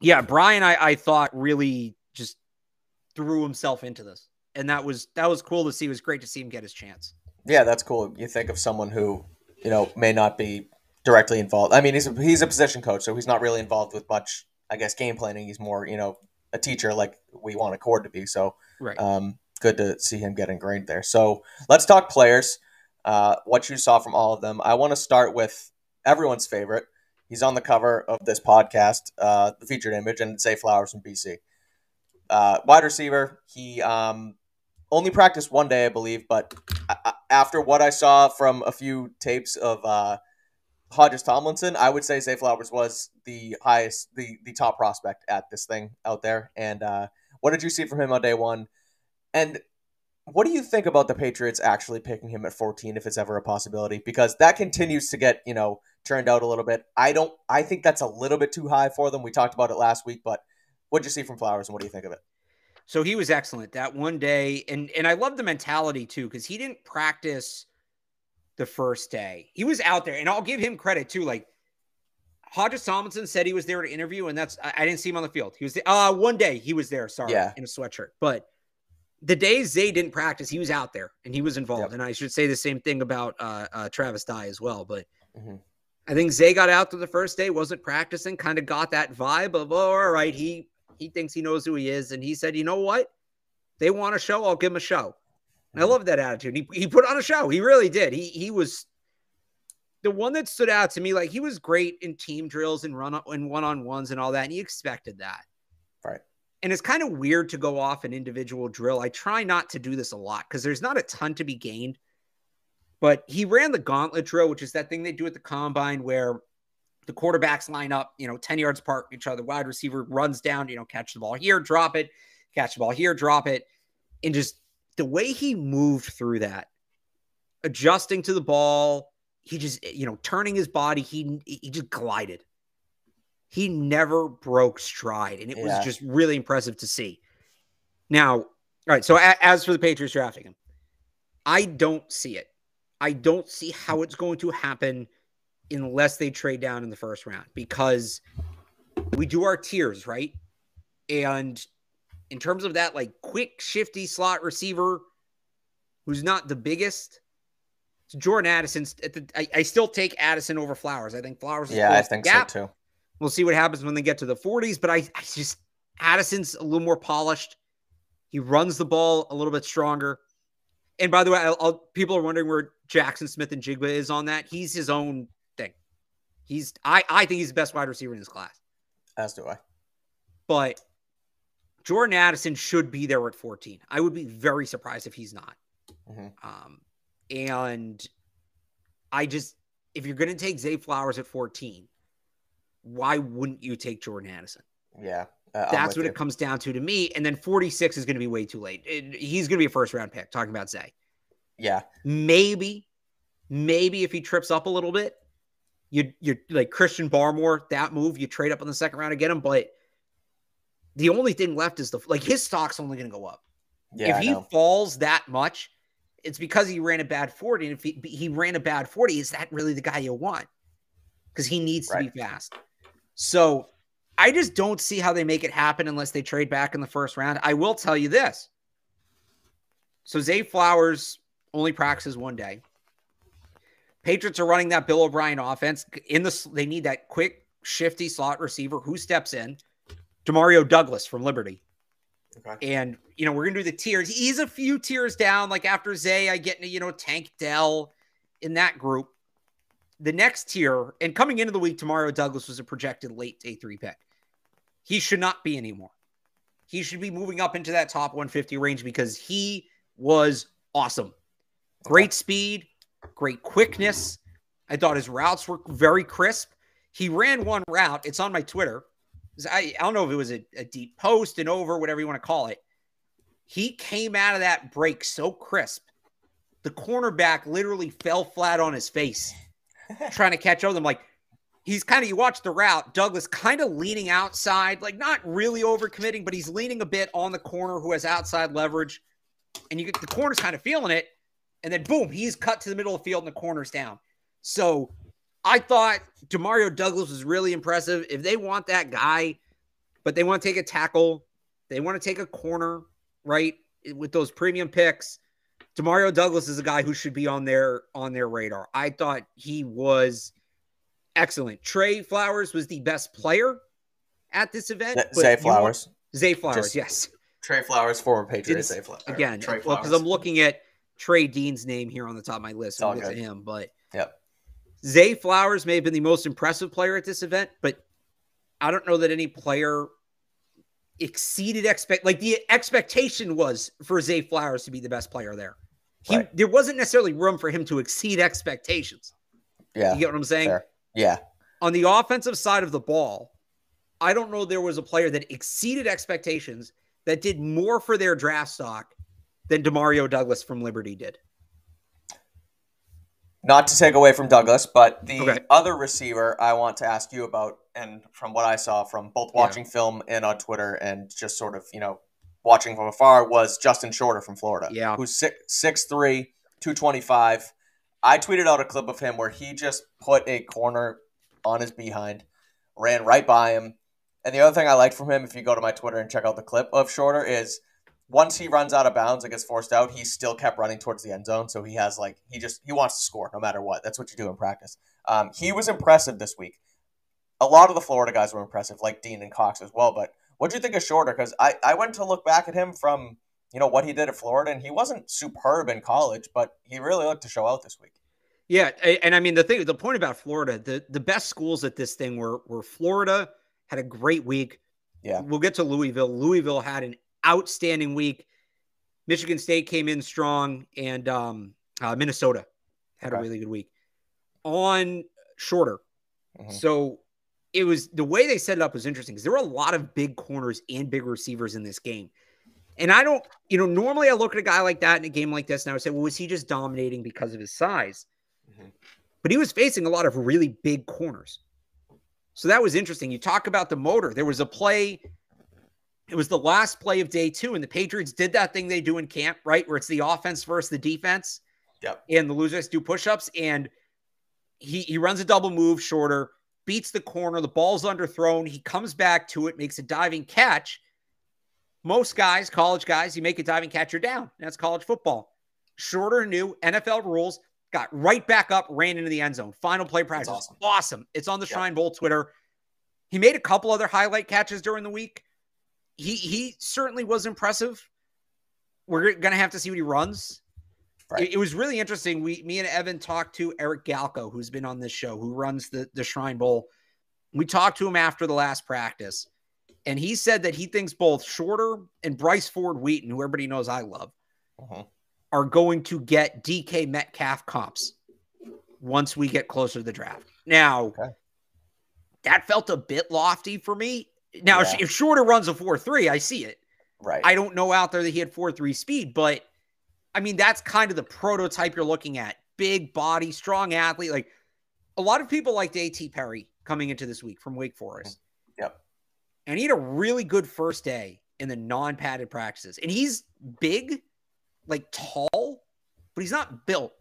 yeah, Brian, I, I thought really just threw himself into this, and that was that was cool to see. It was great to see him get his chance yeah, that's cool. You think of someone who, you know, may not be directly involved. I mean, he's a, he's a position coach, so he's not really involved with much, I guess, game planning. He's more, you know, a teacher like we want Achord to be. So, right. um, good to see him get ingrained there. So let's talk players. uh, what you saw from all of them. I want to start with everyone's favorite. He's on the cover of this podcast, uh, the featured image, and Zay Flowers from BC. Uh, wide receiver. He um, only practiced one day, I believe, but after what I saw from a few tapes of uh, Hodges Tomlinson, I would say Zay Flowers was the highest, the the top prospect at this thing out there. And uh, what did you see from him on day one? And what do you think about the Patriots actually picking him at 14 if it's ever a possibility? Because that continues to get, you know, turned out a little bit. I don't I think that's a little bit too high for them. We talked about it last week, but what'd you see from Flowers and what do you think of it? So he was excellent that one day. And and I love the mentality too, because he didn't practice the first day. He was out there, and I'll give him credit too. Like Hodges Tomlinson said he was there to interview, and that's I, I didn't see him on the field. He was there, uh one day he was there, sorry, yeah. in a sweatshirt. But the days Zay didn't practice, he was out there and he was involved. Yep. And I should say the same thing about uh, uh, Travis Dye as well. But mm-hmm. I think Zay got out to the first day, wasn't practicing, kind of got that vibe of, oh, all right, he he thinks he knows who he is, and he said, you know what, they want a show, I'll give him a show. And I mm. love that attitude. He, he put on a show. He really did. He he was the one that stood out to me. Like he was great in team drills and run and one on ones and all that. And he expected that. Right. And it's kind of weird to go off an individual drill. I try not to do this a lot because there's not a ton to be gained. But he ran the gauntlet drill, which is that thing they do at the combine where the quarterbacks line up, you know, 10 yards apart each other. Wide receiver runs down, you know, catch the ball here, drop it, catch the ball here, drop it, and just the way he moved through that, adjusting to the ball, he just, you know, turning his body, he he just glided. He never broke stride, and it yeah. was just really impressive to see. Now, all right. So a, as for the Patriots drafting him, I don't see it. I don't see how it's going to happen unless they trade down in the first round because we do our tiers, right? And in terms of that, like quick, shifty slot receiver who's not the biggest. Jordan Addison's at the I, I, still take Addison over Flowers. I think Flowers Yeah, I think so too. We'll see what happens when they get to the 40s, but I, I just Addison's a little more polished. He runs the ball a little bit stronger. And by the way, I'll, I'll, people are wondering where Jaxon Smith-Njigba is on that. He's his own. He's I I think he's the best wide receiver in this class. As do I. But Jordan Addison should be there at 14. I would be very surprised if he's not. Mm-hmm. Um, and I just, if you're going to take Zay Flowers at 14, why wouldn't you take Jordan Addison? Yeah. Uh, That's what you. it comes down to to me. And then 46 is going to be way too late. It, he's going to be a first round pick, talking about Zay. Yeah. Maybe, maybe if he trips up a little bit, you you're like Christian Barmore, that move, you trade up in the second round to get him. But the only thing left is the like his stock's only going to go up. Yeah, if he falls that much, it's because he ran a bad 40. And if he, he ran a bad 40, is that really the guy you want? Because he needs right. to be fast. So I just don't see how they make it happen unless they trade back in the first round. I will tell you this. So Zay Flowers only practices one day. Patriots are running that Bill O'Brien offense. In the they need that quick, shifty slot receiver who steps in. Demario Douglas from Liberty. Okay. And you know, we're gonna do the tiers. He's a few tiers down. Like after Zay, I get you know Tank Dell in that group. The next tier, and coming into the week, Demario Douglas was a projected late day three pick. He should not be anymore. He should be moving up into that top 150 range because he was awesome. Great speed, great quickness. I thought his routes were very crisp. He ran one route. It's on my Twitter. I, I don't know if it was a, a deep post and over, whatever you want to call it. He came out of that break so crisp. The cornerback literally fell flat on his face [LAUGHS] trying to catch up with him. Like he's kind of, you watch the route, Douglas kind of leaning outside, like not really overcommitting, but he's leaning a bit on the corner who has outside leverage. And you get the corner's kind of feeling it. And then boom, he's cut to the middle of the field and the corner's down. So I thought Demario Douglas was really impressive. If they want that guy, but they want to take a tackle, they want to take a corner, right? With those premium picks, Demario Douglas is a guy who should be on their on their radar. I thought he was excellent. Trey Flowers was the best player at this event. Zay Flowers. Zay Flowers, Just yes. Trey Flowers, former Patriot. Zay Flowers. Again, Trey well, because I'm looking at Trey Dean's name here on the top of my list. I'll get to him, but yep. Zay Flowers may have been the most impressive player at this event, but I don't know that any player exceeded expect like the expectation was for Zay Flowers to be the best player there. He right. there wasn't necessarily room for him to exceed expectations. Yeah. You get what I'm saying? Fair. Yeah. On the offensive side of the ball, I don't know there was a player that exceeded expectations that did more for their draft stock than Demario Douglas from Liberty did. Not to take away from Douglas, but the okay. other receiver I want to ask you about, and from what I saw from both watching yeah. film and on Twitter, and just sort of you know watching from afar, was Justin Shorter from Florida. Yeah, who's six six three, two twenty five. I tweeted out a clip of him where he just put a corner on his behind, ran right by him. And the other thing I liked from him, if you go to my Twitter and check out the clip of Shorter, is once he runs out of bounds and gets forced out, he still kept running towards the end zone. So he has like he just he wants to score no matter what. That's what you do in practice. Um, he was impressive this week. A lot of the Florida guys were impressive, like Dean and Cox as well. But what do you think of Shorter? Because I I went to look back at him from you know what he did at Florida, and he wasn't superb in college, but he really looked to show out this week. Yeah, and I mean the thing, the point about Florida, the the best schools at this thing were were Florida had a great week. Yeah, we'll get to Louisville. Louisville had an outstanding week. Michigan State came in strong, and um, uh, Minnesota had okay. a really good week. On shorter, mm-hmm. so it was the way they set it up was interesting because there were a lot of big corners and big receivers in this game. And I don't, you know, normally I look at a guy like that in a game like this and I would say, well, was he just dominating because of his size? Mm-hmm. But he was facing a lot of really big corners. So that was interesting. You talk about the motor. There was a play it was the last play of day two, and the Patriots did that thing they do in camp, right? Where it's the offense versus the defense. Yep. And the losers do push-ups, and he he runs a double move shorter, beats the corner, the ball's underthrown. He comes back to it, makes a diving catch. Most guys, college guys, you make a diving catch, you're down. That's college football. Shorter new NFL rules, got right back up, ran into the end zone. Final play practice. Awesome. awesome. It's on the yep. Shrine Bowl Twitter. He made a couple other highlight catches during the week he he certainly was impressive. We're gonna have to see what he runs. Right. It, it, was really interesting. We me and Evan talked to Eric Galko, who's been on this show, who runs the the Shrine Bowl. We talked to him after the last practice, and he said that he thinks both Shorter and Bryce Ford Wheaton, who everybody knows I love, uh-huh. are going to get DK Metcalf comps once we get closer to the draft. Now, okay. that felt a bit lofty for me. Now, yeah. if Shorter runs a 4 3, I see it. Right. I don't know out there that he had 4 3 speed, but I mean, that's kind of the prototype you're looking at. Big body, strong athlete. Like a lot of people liked A.T. Perry coming into this week from Wake Forest. Mm-hmm. Yep. And he had a really good first day in the non padded practices. And he's big, like tall, but he's not built.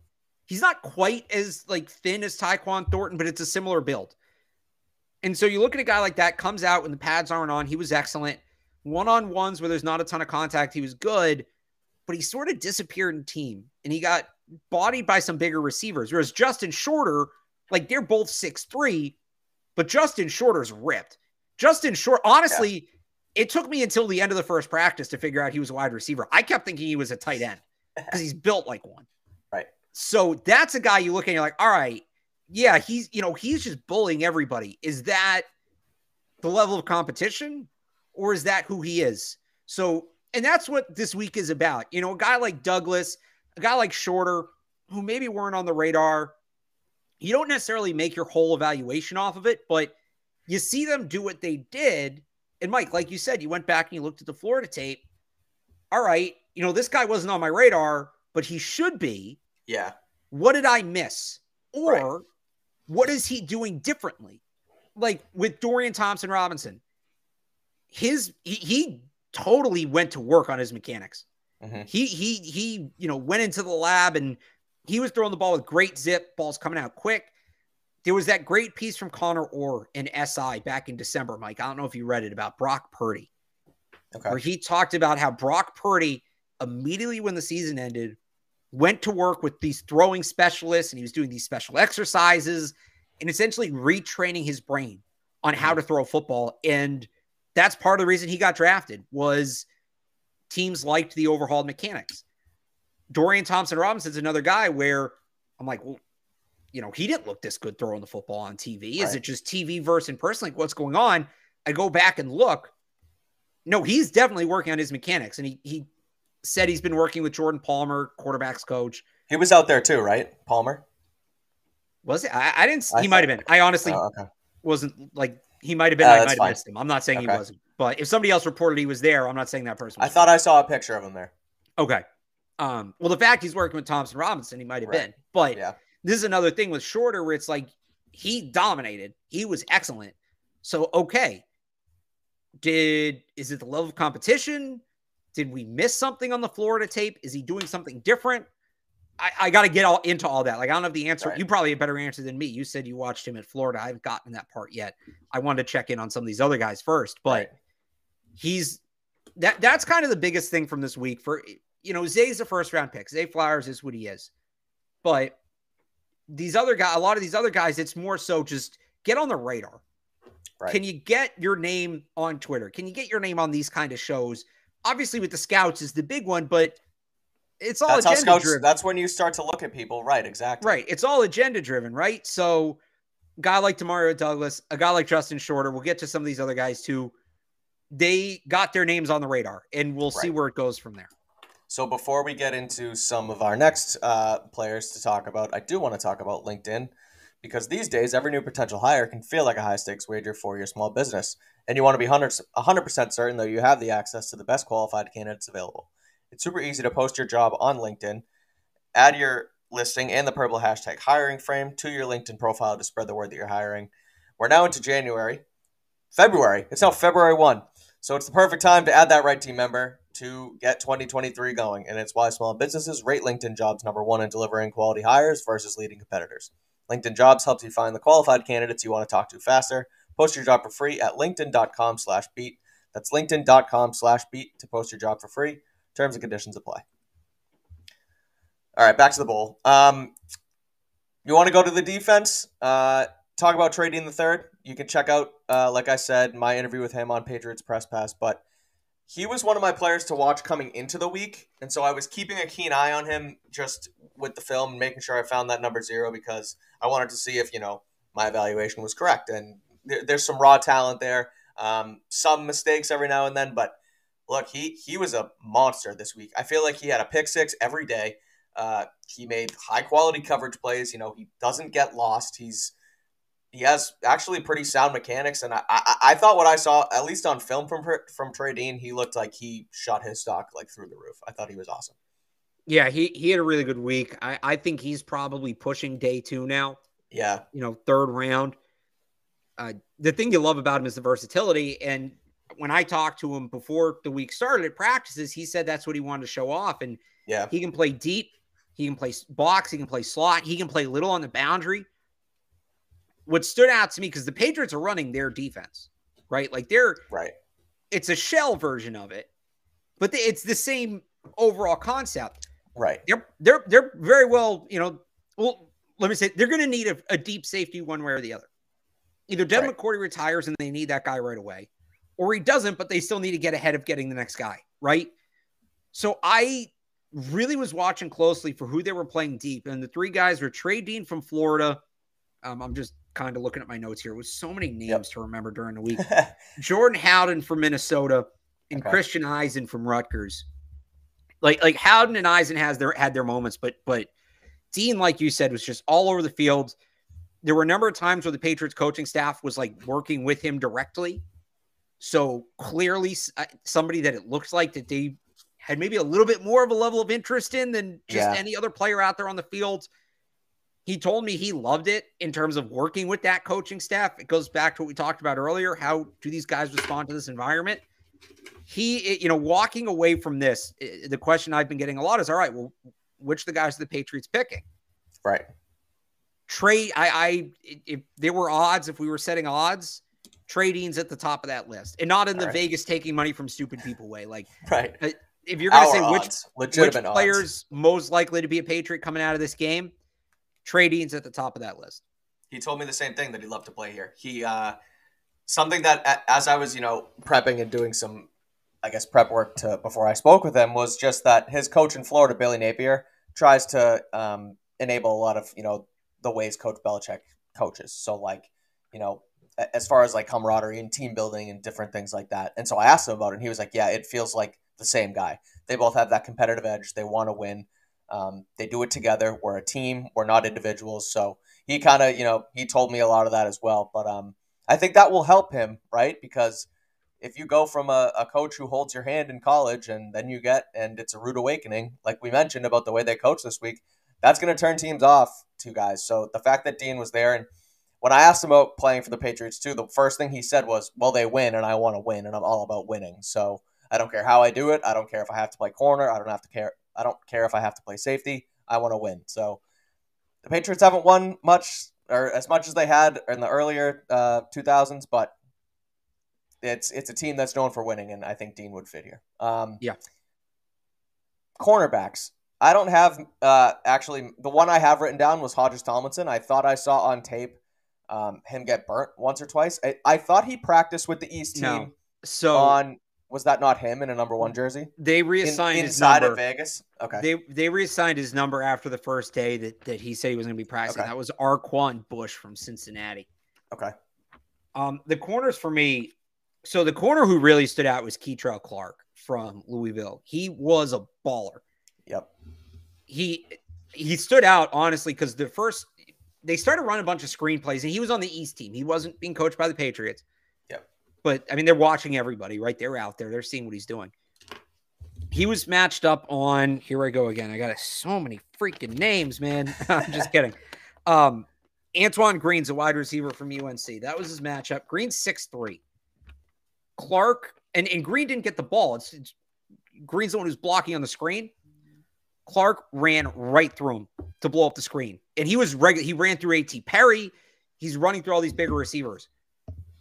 He's not quite as like thin as Tyquan Thornton, but it's a similar build. And so you look at a guy like that, comes out when the pads aren't on. He was excellent. One on ones where there's not a ton of contact, he was good, but he sort of disappeared in team and he got bodied by some bigger receivers. Whereas Justin Shorter, like they're both six three, but Justin Shorter's ripped. Justin Short, honestly, yeah. it took me until the end of the first practice to figure out he was a wide receiver. I kept thinking he was a tight end because he's built like one. [LAUGHS] Right. So that's a guy you look at and you're like, all right, yeah, he's you know he's just bullying everybody. Is that the level of competition, or is that who he is? So, and that's what this week is about. You know, a guy like Douglas, a guy like Shorter, who maybe weren't on the radar. You don't necessarily make your whole evaluation off of it, but you see them do what they did. And Mike, like you said, you went back and you looked at the Florida tape. All right, you know, this guy wasn't on my radar, but he should be. Yeah. What did I miss? Or right what is he doing differently? Like with Dorian Thompson Robinson, his he, he totally went to work on his mechanics. Mm-hmm. He he he you know went into the lab and he was throwing the ball with great zip, balls coming out quick. There was that great piece from Connor Orr in SI back in December, Mike. I don't know if you read it about Brock Purdy, okay. where he talked about how Brock Purdy immediately when the season ended went to work with these throwing specialists and he was doing these special exercises and essentially retraining his brain on how mm-hmm. to throw a football and that's part of the reason he got drafted was teams liked the overhauled mechanics Dorian Thompson Robinson's another guy where I'm like, well, you know, he didn't look this good throwing the football on TV. Is right. it just TV versus in person? Like, what's going on? I go back and look. No, he's definitely working on his mechanics, and he he said he's been working with Jordan Palmer, quarterbacks coach. He was out there too, right? Palmer was it? I, I didn't. I he might have been. I honestly oh, okay. wasn't like he might have been. Uh, I might have missed him. I'm not saying okay. he wasn't, but if somebody else reported he was there, I'm not saying that person. I thought I saw a picture of him there. Okay. Um. Well, the fact he's working with Thompson Robinson, he might have right. been, but yeah. this is another thing with Shorter where it's like he dominated. He was excellent. So okay. Did is it the level of competition? Did we miss something on the Florida tape? Is he doing something different? I, I got to get all into all that. Like, I don't have the answer. Right. You probably have a better answer than me. You said you watched him at Florida. I haven't gotten that part yet. I wanted to check in on some of these other guys first, but right. he's that. That's kind of the biggest thing from this week. For you know, Zay's a first round pick. Zay Flowers is what he is, but these other guys, a lot of these other guys, it's more so just get on the radar. Right. Can you get your name on Twitter? Can you get your name on these kind of shows? Obviously, with the scouts is the big one, but it's all that's agenda scouts, driven. That's when you start to look at people, right? Exactly. Right. It's all agenda driven, right? So, a guy like Demario Douglas, a guy like Justin Shorter, we'll get to some of these other guys too. They got their names on the radar, and we'll right. see where it goes from there. So, before we get into some of our next uh, players to talk about, I do want to talk about LinkedIn because these days every new potential hire can feel like a high stakes wager for your small business, and you want to be 100 100% certain that you have the access to the best qualified candidates available. It's super easy to post your job on LinkedIn. Add your listing and the purple hashtag hiring frame to your LinkedIn profile to spread the word that you're hiring. We're now into January. February. It's now February 1. So it's the perfect time to add that right team member to get 2023 going. And it's why small businesses rate LinkedIn jobs number one in delivering quality hires versus leading competitors. LinkedIn jobs helps you find the qualified candidates you want to talk to faster. Post your job for free at linkedin.com slash beat. That's linkedin.com slash beat to post your job for free. Terms and conditions apply. All right, back to the bowl. Um, you want to go to the defense? Uh, talk about Trey Dean the third. You can check out, uh, like I said, my interview with him on Patriots Press Pass. But he was one of my players to watch coming into the week, and so I was keeping a keen eye on him just with the film making sure I found that number zero because I wanted to see if you know my evaluation was correct. And there, there's some raw talent there, um, some mistakes every now and then, but look, he he was a monster this week. I feel like he had a pick six every day. Uh, he made high quality coverage plays. You know, he doesn't get lost. He's he has actually pretty sound mechanics, and I, I, I thought what I saw, at least on film from from Trey Dean, he looked like he shot his stock like through the roof. I thought he was awesome. Yeah, he he had a really good week. I I think he's probably pushing day two now. Yeah, you know, third round. Uh, the thing you love about him is the versatility, and when I talked to him before the week started at practices, he said that's what he wanted to show off. And yeah, he can play deep, he can play box, he can play slot, he can play little on the boundary. What stood out to me because the Patriots are running their defense, right? Like they're right. It's a shell version of it, but it's the same overall concept. Right. They're they're they're very well, you know. Well, let me say they're going to need a, a, deep safety one way or the other. Either Devin right. McCourty retires and they need that guy right away, or he doesn't, but they still need to get ahead of getting the next guy, right? So I really was watching closely for who they were playing deep. And the three guys were Trey Dean from Florida. Um, I'm just kind of looking at my notes here with so many names yep. to remember during the week. [LAUGHS] Jordan Howden from Minnesota and okay. Christian Izien from Rutgers. Like like Howden and Izien has their had their moments, but but Dean, like you said, was just all over the field. There were a number of times where the Patriots coaching staff was like working with him directly so clearly, uh, somebody that it looks like that they had maybe a little bit more of a level of interest in than just yeah. any other player out there on the field. He told me he loved it in terms of working with that coaching staff. It goes back to what we talked about earlier. How do these guys respond to this environment? He, you know, walking away from this, the question I've been getting a lot is, all right, well, which of the guys are the Patriots picking? Right. Trade. I, I, if there were odds, if we were setting odds, Trey Dean's at the top of that list, and not in the right. Vegas taking money from stupid people way. Like, [LAUGHS] right? Uh, if you're going to say odds. which which players odds. most likely to be a Patriot coming out of this game, Trey Dean's at the top of that list. He told me the same thing that he'd love to play here. He uh, something that as I was you know prepping and doing some I guess prep work to before I spoke with him was just that his coach in Florida, Billy Napier, tries to um, enable a lot of you know the ways Coach Belichick coaches. So like you know as far as like camaraderie and team building and different things like that. And so I asked him about it, and he was like, "Yeah, it feels like the same guy. They both have that competitive edge. They want to win. Um, they do it together. We're a team. We're not individuals." So he kind of, you know, he told me a lot of that as well. But um, I think that will help him, right? Because if you go from a, a coach who holds your hand in college and then you get, and it's a rude awakening, like we mentioned about the way they coach this week, that's going to turn teams off to guys. So the fact that Dean was there and when I asked him about playing for the Patriots too, the first thing he said was, "Well, they win, and I want to win, and I'm all about winning. So I don't care how I do it. I don't care if I have to play corner. I don't have to care. I don't care if I have to play safety. I want to win. So the Patriots haven't won much or as much as they had in the earlier uh, 2000s, but it's it's a team that's known for winning, and I think Dean would fit here. Um, yeah. Cornerbacks. I don't have uh, actually the one I have written down was Hodges Tomlinson. I thought I saw on tape um, him get burnt once or twice. I, I thought he practiced with the East team. No. So on was that not him in a number one jersey? They reassigned in, his number. of Vegas. Okay. They they reassigned his number after the first day that, that he said he was going to be practicing. Okay. That was Arquon Bush from Cincinnati. Okay. Um, the corners for me. So the corner who really stood out was Kei'Trel Clark from Louisville. He was a baller. Yep. He he stood out honestly because the first they started running a bunch of screenplays, and he was on the East team. He wasn't being coached by the Patriots. Yep. But I mean, they're watching everybody, right? They're out there. They're seeing what he's doing. He was matched up on. Here I go again. I got so many freaking names, man. [LAUGHS] I'm just kidding. Um, Antoine Green's a wide receiver from UNC. That was his matchup. Green's six three. Clark and, and Green didn't get the ball. It's, it's Green's the one who's blocking on the screen. Clark ran right through him to blow up the screen. And he was regular. He ran through A.T. Perry. He's running through all these bigger receivers.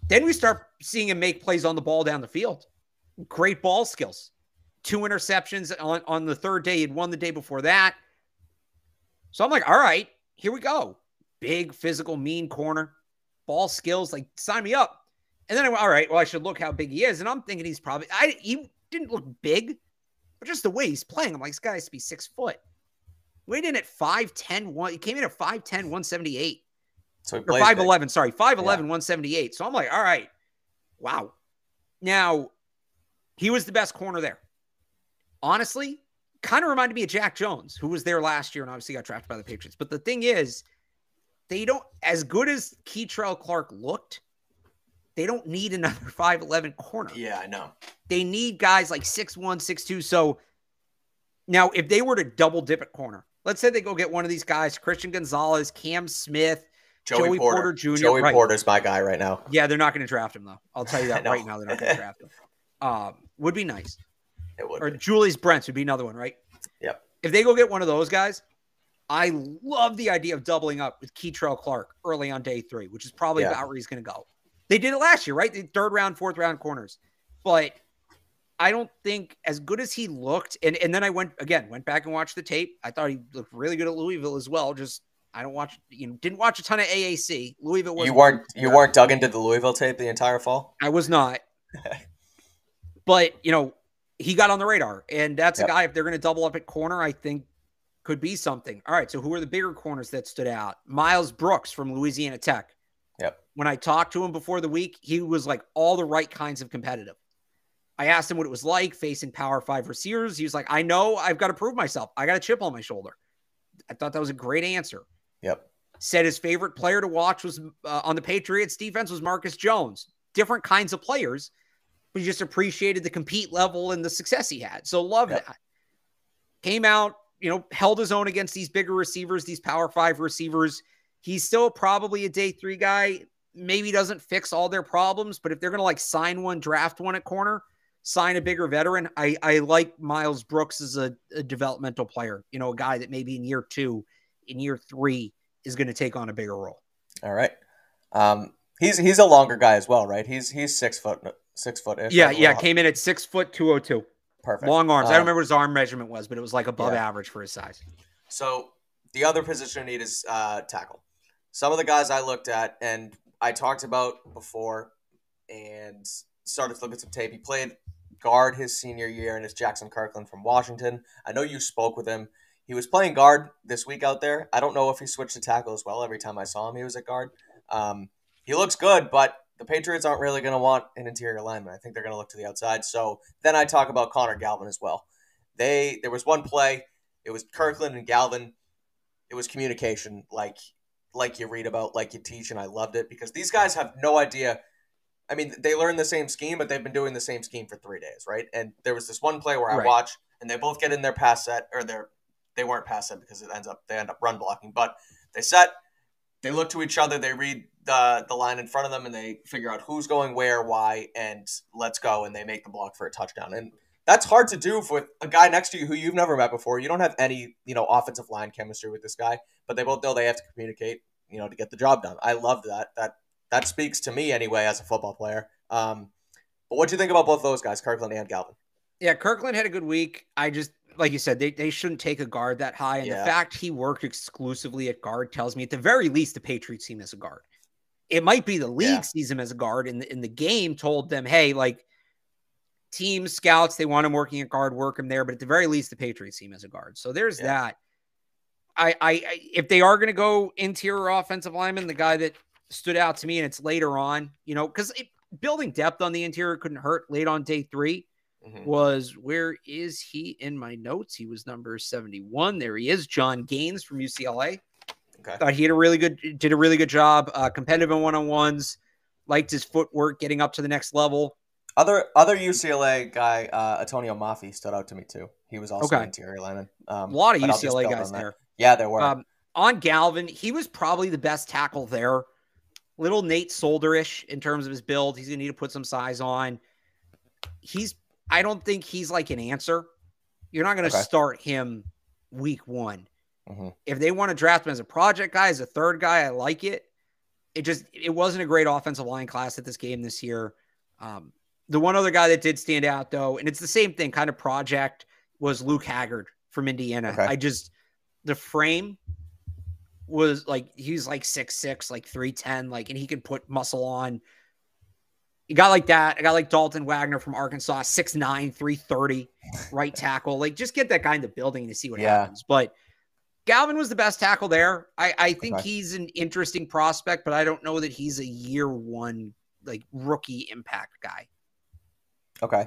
Then we start seeing him make plays on the ball down the field. Great ball skills. Two interceptions on, on the third day. He'd won the day before that. So I'm like, all right, here we go. Big, physical, mean corner. Ball skills. Like, sign me up. And then I went, all right, well, I should look how big he is. And I'm thinking he's probably, I he didn't look big, but just the way he's playing, I'm like, this guy has to be six foot. Weighed in at 5'10, one, he came in at 5'10, 178. So or 5'11, sorry, 5'11, yeah. 178. So I'm like, all right, wow. Now, he was the best corner there. Honestly, kind of reminded me of Jack Jones, who was there last year and obviously got drafted by the Patriots. But the thing is, they don't, as good as Kei'Trel Clark looked, they don't need another [LAUGHS] 5'11 corner. Yeah, I know. They need guys like 6'1, 6'2. So now, if they were to double dip at corner, let's say they go get one of these guys, Christian Gonzalez, Cam Smith, Joey, Joey Porter. Porter. Jr. Joey right. Porter's my guy right now. Yeah, they're not going to draft him though. I'll tell you [LAUGHS] that right now. They're not going [LAUGHS] to draft him. Um, would be nice. It would. Or be. Julius Brents would be another one, right? Yep. If they go get one of those guys, I love the idea of doubling up with Kei'Trel Clark early on day three, which is probably yeah. about where he's going to go. They did it last year, right? The third round, fourth round corners. But I don't think as good as he looked, and, and then I went again, went back and watched the tape. I thought he looked really good at Louisville as well. Just I don't watch, you know, didn't watch a ton of AAC. Louisville was you weren't you weren't dug into the Louisville tape the entire fall. I was not, [LAUGHS] but you know, he got on the radar, and that's yep. a guy. If they're going to double up at corner, I think could be something. All right, so who are the bigger corners that stood out? Miles Brooks from Louisiana Tech. When I talked to him before the week, he was like all the right kinds of competitive. I asked him what it was like facing Power Five receivers. He was like, I know I've got to prove myself. I got a chip on my shoulder. I thought that was a great answer. Yep. Said his favorite player to watch was uh, on the Patriots defense was Marcus Jones. Different kinds of players, but he just appreciated the compete level and the success he had. So love yep. that. Came out, you know, held his own against these bigger receivers, these Power Five receivers. He's still probably a day three guy. Maybe doesn't fix all their problems, but if they're going to like sign one, draft one at corner, sign a bigger veteran. I, I like Miles Brooks as a, a developmental player, you know, a guy that maybe in year two, in year three is going to take on a bigger role. All right. Um, he's he's a longer guy as well, right? He's he's six foot six foot. Ish. Yeah, yeah. Came in at six foot two oh two. Perfect. Long arms. Um, I don't um, remember what his arm measurement was, but it was like above yeah. average for his size. So the other position I need is uh, tackle. Some of the guys I looked at and I talked about before, and started to look at some tape. He played guard his senior year, and it's Jaxson Kirkland from Washington. I know you spoke with him. He was playing guard this week out there. I don't know if he switched to tackle as well. Every time I saw him, he was at guard. Um, he looks good, but the Patriots aren't really going to want an interior lineman. I think they're going to look to the outside. So then I talk about Connor Galvin as well. They there was one play. It was Kirkland and Galvin. It was communication, like like you read about, like you teach, and I loved it because these guys have no idea. I mean, they learn the same scheme, but they've been doing the same scheme for three days, right? And there was this one play where I Right. watch, and they both get in their pass set, or their they weren't pass set because it ends up they end up run blocking, but they set, they look to each other, they read the the line in front of them, and they figure out who's going where, why, and let's go, and they make the block for a touchdown. And that's hard to do with a guy next to you who you've never met before. You don't have any, you know, offensive line chemistry with this guy, but they both know they have to communicate, you know, to get the job done. I love that. That that speaks to me anyway as a football player. Um, but what do you think about both those guys, Kirkland and Galvin? Yeah, Kirkland had a good week. I just like you said, they, they shouldn't take a guard that high. And Yeah. the fact he worked exclusively at guard tells me at the very least the Patriots see him as a guard. It might be the league Yeah. sees him as a guard and the, in the game told them, hey, like team scouts, they want him working at guard, work him there. But at the very least, the Patriots team as a guard. So there's Yeah. that. I, I, I if they are going to go interior offensive lineman, the guy that stood out to me, and it's later on, you know, because building depth on the interior couldn't hurt late on day three Mhm. was where is he in my notes? He was number 71. There he is, Jon Gaines from UCLA. Okay. Thought he had a really good did a really good job, uh, competitive in one-on-ones, liked his footwork getting up to the next level. Other other UCLA guy, uh, Atonio Mafi, stood out to me too. He was also Okay. interior lineman. Um, A lot of but I'll just UCLA guys there. Yeah, there were. Um, on Galvin, he was probably the best tackle there. Little Nate Solderish in terms of his build. He's gonna need to put some size on. He's I don't think he's like an answer. You're not gonna Okay. start him week one. Mhm. If they want to draft him as a project guy, as a third guy, I like it. It just it wasn't a great offensive line class at this game this year. Um, the one other guy that did stand out though, and it's the same thing, kind of project, was Luke Haggard from Indiana. Okay. I just the frame was like he's like six six, like three ten, like, and he could put muscle on. You got like that. I got like Dalton Wagner from Arkansas, 6'9, 330, right tackle. Like, just get that guy in the building to see what Yeah. happens. But Galvin was the best tackle there. I, I think Okay. he's an interesting prospect, but I don't know that he's a year one, like rookie impact guy. Okay.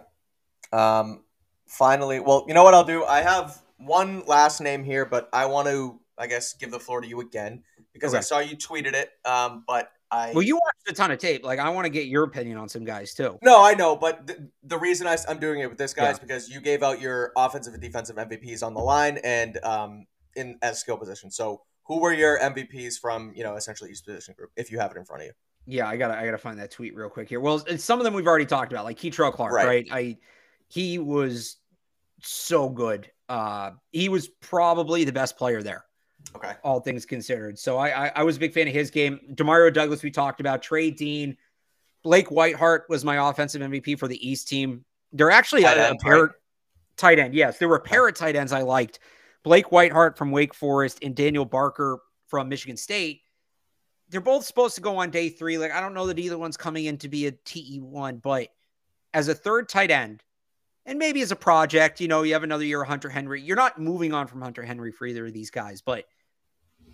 Um, finally, well, you know what I'll do? I have one last name here, but I want to, I guess, give the floor to you again because I saw you tweeted it. Um, but I Well, you watched a ton of tape. Like, I want to get your opinion on some guys too. no, I know, but the, the reason I, am doing it with this guy Yeah. is because you gave out your offensive and defensive MVPs on the line and um, in as skill position. So, who were your MVPs from, you know, essentially each position group, if you have it in front of you? Yeah, I gotta I gotta find that tweet real quick here. Well, it's- some of them we've already talked about, like Kei'Trel Clark, Right. right. I he was so good. Uh he was probably the best player there, Okay. all things considered. So I I, I was a big fan of his game. Demario Douglas, we talked about, Trey Dean, Blake Whiteheart was my offensive MVP for the East team. They're actually Tight a, a pair right? tight end. Yes, there were a pair of tight ends I liked. Blake Whiteheart from Wake Forest and Daniel Barker from Michigan State. They're both supposed to go on day three. Like, I don't know that either one's coming in to be a TE1, but as a third tight end, and maybe as a project, you know, you have another year of Hunter Henry. You're not moving on from Hunter Henry for either of these guys, but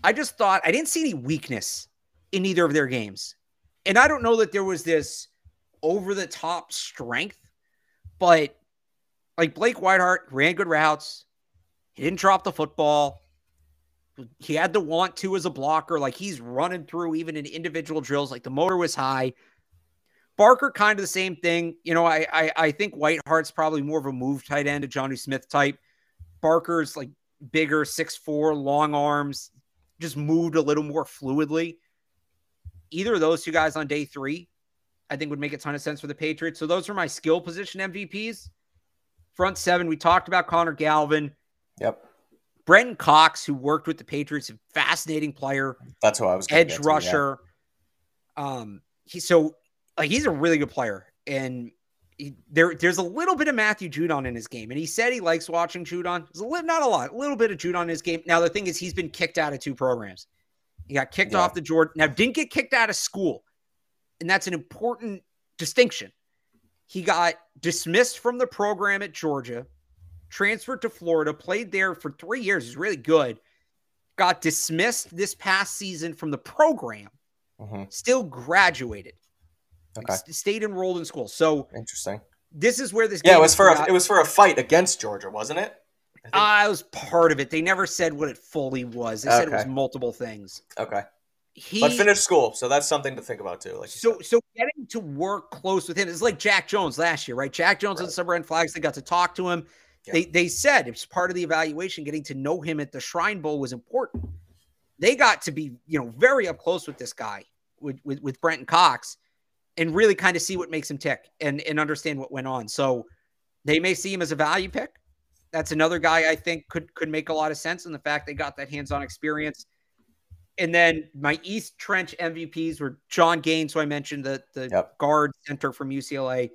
I just thought I didn't see any weakness in either of their games. And I don't know that there was this over the top strength, but like Blake Whiteheart ran good routes. He didn't drop the football. He had the want to as a blocker. Like he's running through even in individual drills. Like the motor was high. Barker kind of the same thing. You know, I I, I think Whiteheart's probably more of a move tight end, a Jonnu Smith type. Barker's like bigger, six four, long arms, just moved a little more fluidly. Either of those two guys on day three, I think would make a ton of sense for the Patriots. So those are my skill position MVPs. Front seven, we talked about Connor Galvin. Yep. Brenton Cox, who worked with the Patriots, a fascinating player, That's who I was edge to, yeah. rusher. Um, he so like he's a really good player, and he, there there's a little bit of Matthew Judon in his game, and he said he likes watching Judon. There's a little, not a lot, a little bit of Judon in his game. Now the thing is, he's been kicked out of two programs. He got kicked Yeah. off the Jordan. Now didn't get kicked out of school, and that's an important distinction. He got dismissed from the program at Georgia, transferred to Florida, played there for three years. He's really good. Got dismissed this past season from the program, hmm still graduated, Okay. stayed enrolled in school. So Interesting. this is where this Yeah, it was for a, it was for a fight against Georgia, wasn't it? I think- I was part of it. They never said what it fully was. They said it was multiple things. okay, He but finished school, so that's something to think about too. Like so said. so getting to work close with him is like Jack Jones last year, right? Jack Jones and Right. some red flags. They got to talk to him. Yeah. They they said it's part of the evaluation. Getting to know him at the Shrine Bowl was important. They got to be you know very up close with this guy with with, with Brenton Cox, and really kind of see what makes him tick and and understand what went on. So they may see him as a value pick. That's another guy I think could could make a lot of sense in the fact they got that hands-on experience. And then my East Trench MVPs were Jon Gaines, who I mentioned, the the Yep. guard center from UCLA.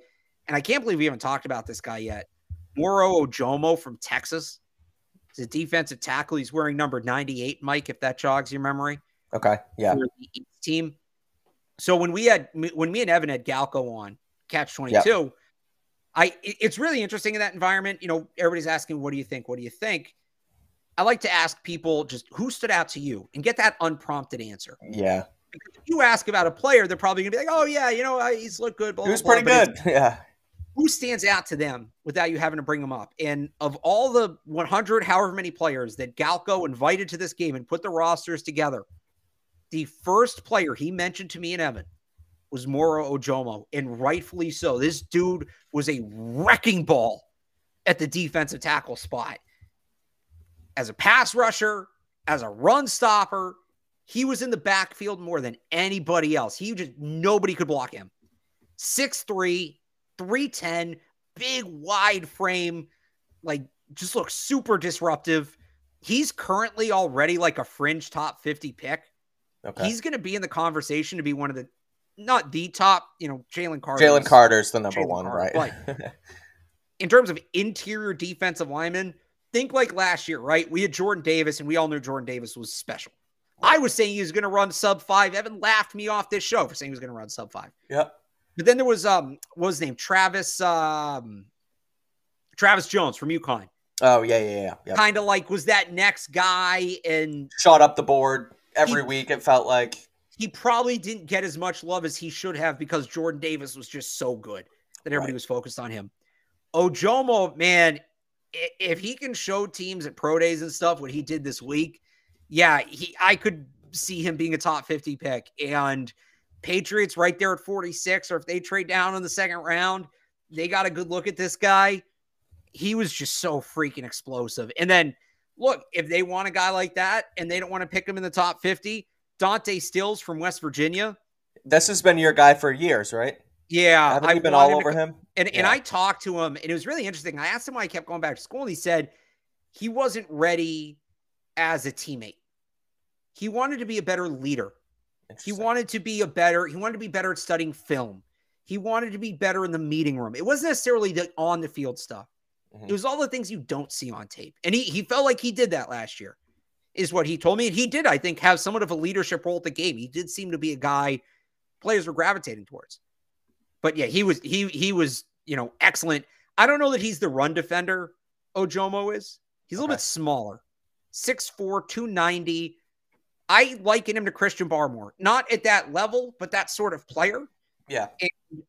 And I can't believe we haven't talked about this guy yet. Moro Ojomo from Texas. He's a defensive tackle. He's wearing number 98, Mike, if that jogs your memory okay, yeah, for the East team. So when we had when me and Evan had Galko on Catch 22, I it's really interesting in that environment. You know, everybody's asking, what do you think? What do you think? I like to ask people just who stood out to you and get that unprompted answer. yeah. Because if you ask about a player, they're probably gonna be like, "Oh yeah, you know, uh, he's looked good." Blah, He was blah, pretty blah. Good. [LAUGHS] Yeah, Who stands out to them without you having to bring them up? And of all the 100, however many players that Galko invited to this game and put the rosters together, the first player he mentioned to me and Evan was Moro Ojomo, and rightfully so. This dude was a wrecking ball at the defensive tackle spot. As a pass rusher, as a run stopper, he was in the backfield more than anybody else. He just nobody could block him. 6'3, 310, big wide frame, like just looks super disruptive. He's currently already like a fringe top 50 pick. okay. He's going to be in the conversation to be one of the, not the top, you know, Jalen Carter. Jalen Carter's the number Jalen one, Carter, right? [LAUGHS] In terms of interior defensive linemen, think like last year, right? We had Jordan Davis, and we all knew Jordan Davis was special. I was saying he was going to run sub five. Evan laughed me off this show for saying he was going to run sub five. yep. But then there was um, what was his name? Travis um, Travis Jones from UConn. Oh yeah, yeah, yeah. Yep. Kind of like was that next guy, and Shot up the board every He- week. It felt like. he probably didn't get as much love as he should have because Jordan Davis was just so good that everybody Right. was focused on him. Ojomo, man, if he can show teams at pro days and stuff what he did this week, yeah, he I could see him being a top 50 pick. And Patriots right there at 46, or if they trade down in the second round, they got a good look at this guy. He was just so freaking explosive. And then look, if they want a guy like that and they don't want to pick him in the top 50, Dante Stills from West Virginia. This has been your guy for years, right? Yeah, Haven't I you been all to- over him? And, and I talked to him, and it was really interesting. I asked him why he kept going back to school, and he said he wasn't ready as a teammate. He wanted to be a better leader. He wanted to be a better, he wanted to be better at studying film. He wanted to be better in the meeting room. It wasn't necessarily the on the field stuff. Mhm. It was all the things you don't see on tape. And he he felt like he did that last year, is what he told me. And he did, I think, have somewhat of a leadership role at the game. He did seem to be a guy players were gravitating towards. But yeah, he was he he was, you know, excellent. I don't know that he's the run defender Ojomo is. He's a little Okay. bit smaller. 6'4, 290. I liken him to Christian Barmore. Not at that level, but that sort of player. Yeah. And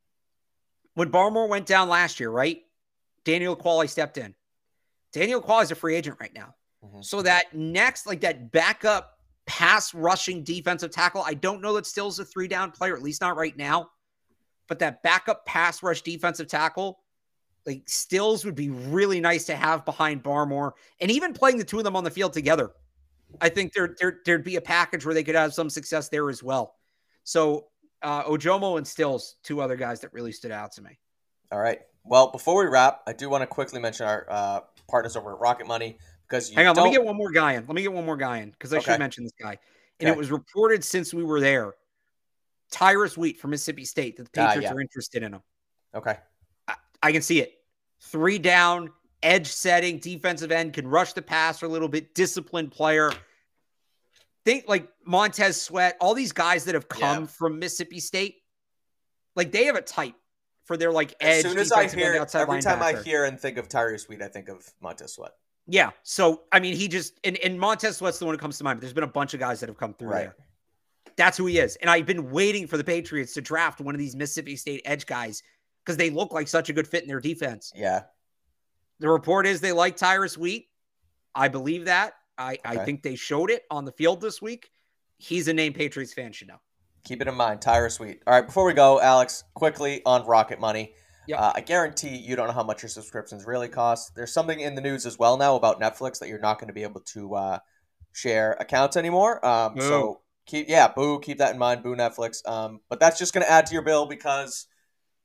When Barmore went down last year, right? Daniel Ekuale stepped in. Daniel Ekuale is a free agent right now. Mhm. So that next, like that backup pass rushing defensive tackle, I don't know that Stills a three down player, at least not right now. But that backup pass rush defensive tackle, like Stills would be really nice to have behind Barmore, and even playing the two of them on the field together. I think there, there there'd be a package where they could have some success there as well. So uh, Ojomo and Stills, two other guys that really stood out to me. All right. Well, before we wrap, I do want to quickly mention our uh, partners over at Rocket Money because you Hang on, let me get one more guy in. Let me get one more guy in because I Okay. should mention this guy. And Okay. it was reported since we were there, Tyrus Wheat from Mississippi State, that the Ah, Patriots yeah. are interested in him. Okay. I can see it. Three down, edge setting, defensive end, can rush the passer a little bit, disciplined player. Think like Montez Sweat, all these guys that have come Yeah. from Mississippi State, like they have a type for their like edge. As soon as I hear, every time I hear and think of Tyrus Wheat, I think of Montez Sweat. Yeah. So I mean, he just and, and Montez Sweat's the one who comes to mind. But there's been a bunch of guys that have come through right. there. That's who he is. And I've been waiting for the Patriots to draft one of these Mississippi State edge guys because they look like such a good fit in their defense. Yeah. The report is they like Tyrus Wheat. I believe that. I, okay. I think they showed it on the field this week. He's a name Patriots fan should know. Keep it in mind, Tyrus Wheat. All right, before we go, Alex, quickly on Rocket Money. Yep. Uh, I guarantee you don't know how much your subscriptions really cost. There's something in the news as well now about Netflix that you're not going to be able to uh, share accounts anymore. Um, so keep yeah, boo, keep that in mind, boo Netflix. Um, but that's just going to add to your bill because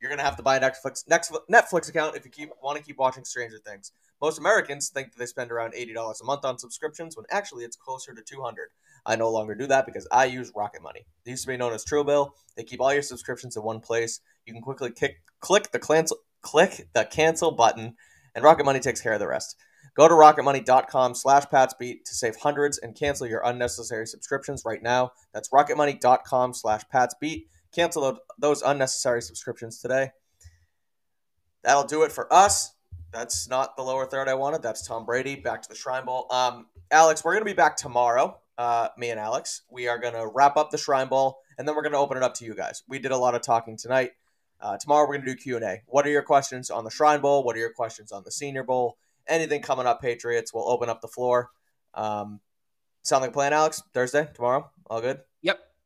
you're to have to buy a Netflix Netflix account if you keep want to keep watching Stranger Things. Most Americans think that they spend around eighty dollars a month on subscriptions when actually it's closer to two hundred. I no longer do that because I use Rocket Money. They used to be known as Truebill. They keep all your subscriptions in one place. You can quickly kick, click the cancel click the cancel button, and Rocket Money takes care of the rest. Go to rocketmoney.com slash patsbeat to save hundreds and cancel your unnecessary subscriptions right now. That's rocketmoney.com slash patsbeat. Cancel those unnecessary subscriptions today. That'll do it for us. That's not the lower third I wanted. That's Tom Brady. Back to the Shrine Bowl. Um, Alex, we're going to be back tomorrow, uh, me and Alex. We are going to wrap up the Shrine Bowl, and then we're going to open it up to you guys. We did a lot of talking tonight. Uh, tomorrow we're going to do Q&A. What are your questions on the Shrine Bowl? What are your questions on the Senior Bowl? Anything coming up, Patriots, we'll open up the floor. Um, sound like a plan, Alex? Thursday, tomorrow? All good?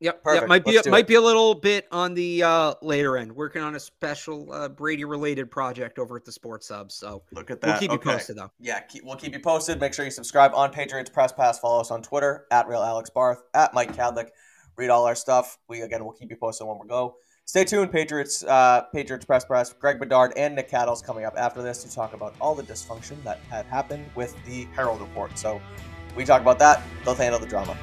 Yep. Perfect. Yep. Might be a, might it. be a little bit on the uh, later end. Working on a special uh, Brady related project over at the Sports Hub. So look at that. We'll keep okay. you posted though. Yeah, keep, we'll keep you posted. Make sure you subscribe on Patriots Press Pass. Follow us on Twitter at Real Alex Barth at Mike Kadlick. Read all our stuff. We again we'll keep you posted when we go. Stay tuned, Patriots. Uh, Patriots Press Press. Greg Bedard and Nick Cattles coming up after this to talk about all the dysfunction that had happened with the Herald report. So we talk about that. They'll handle the drama.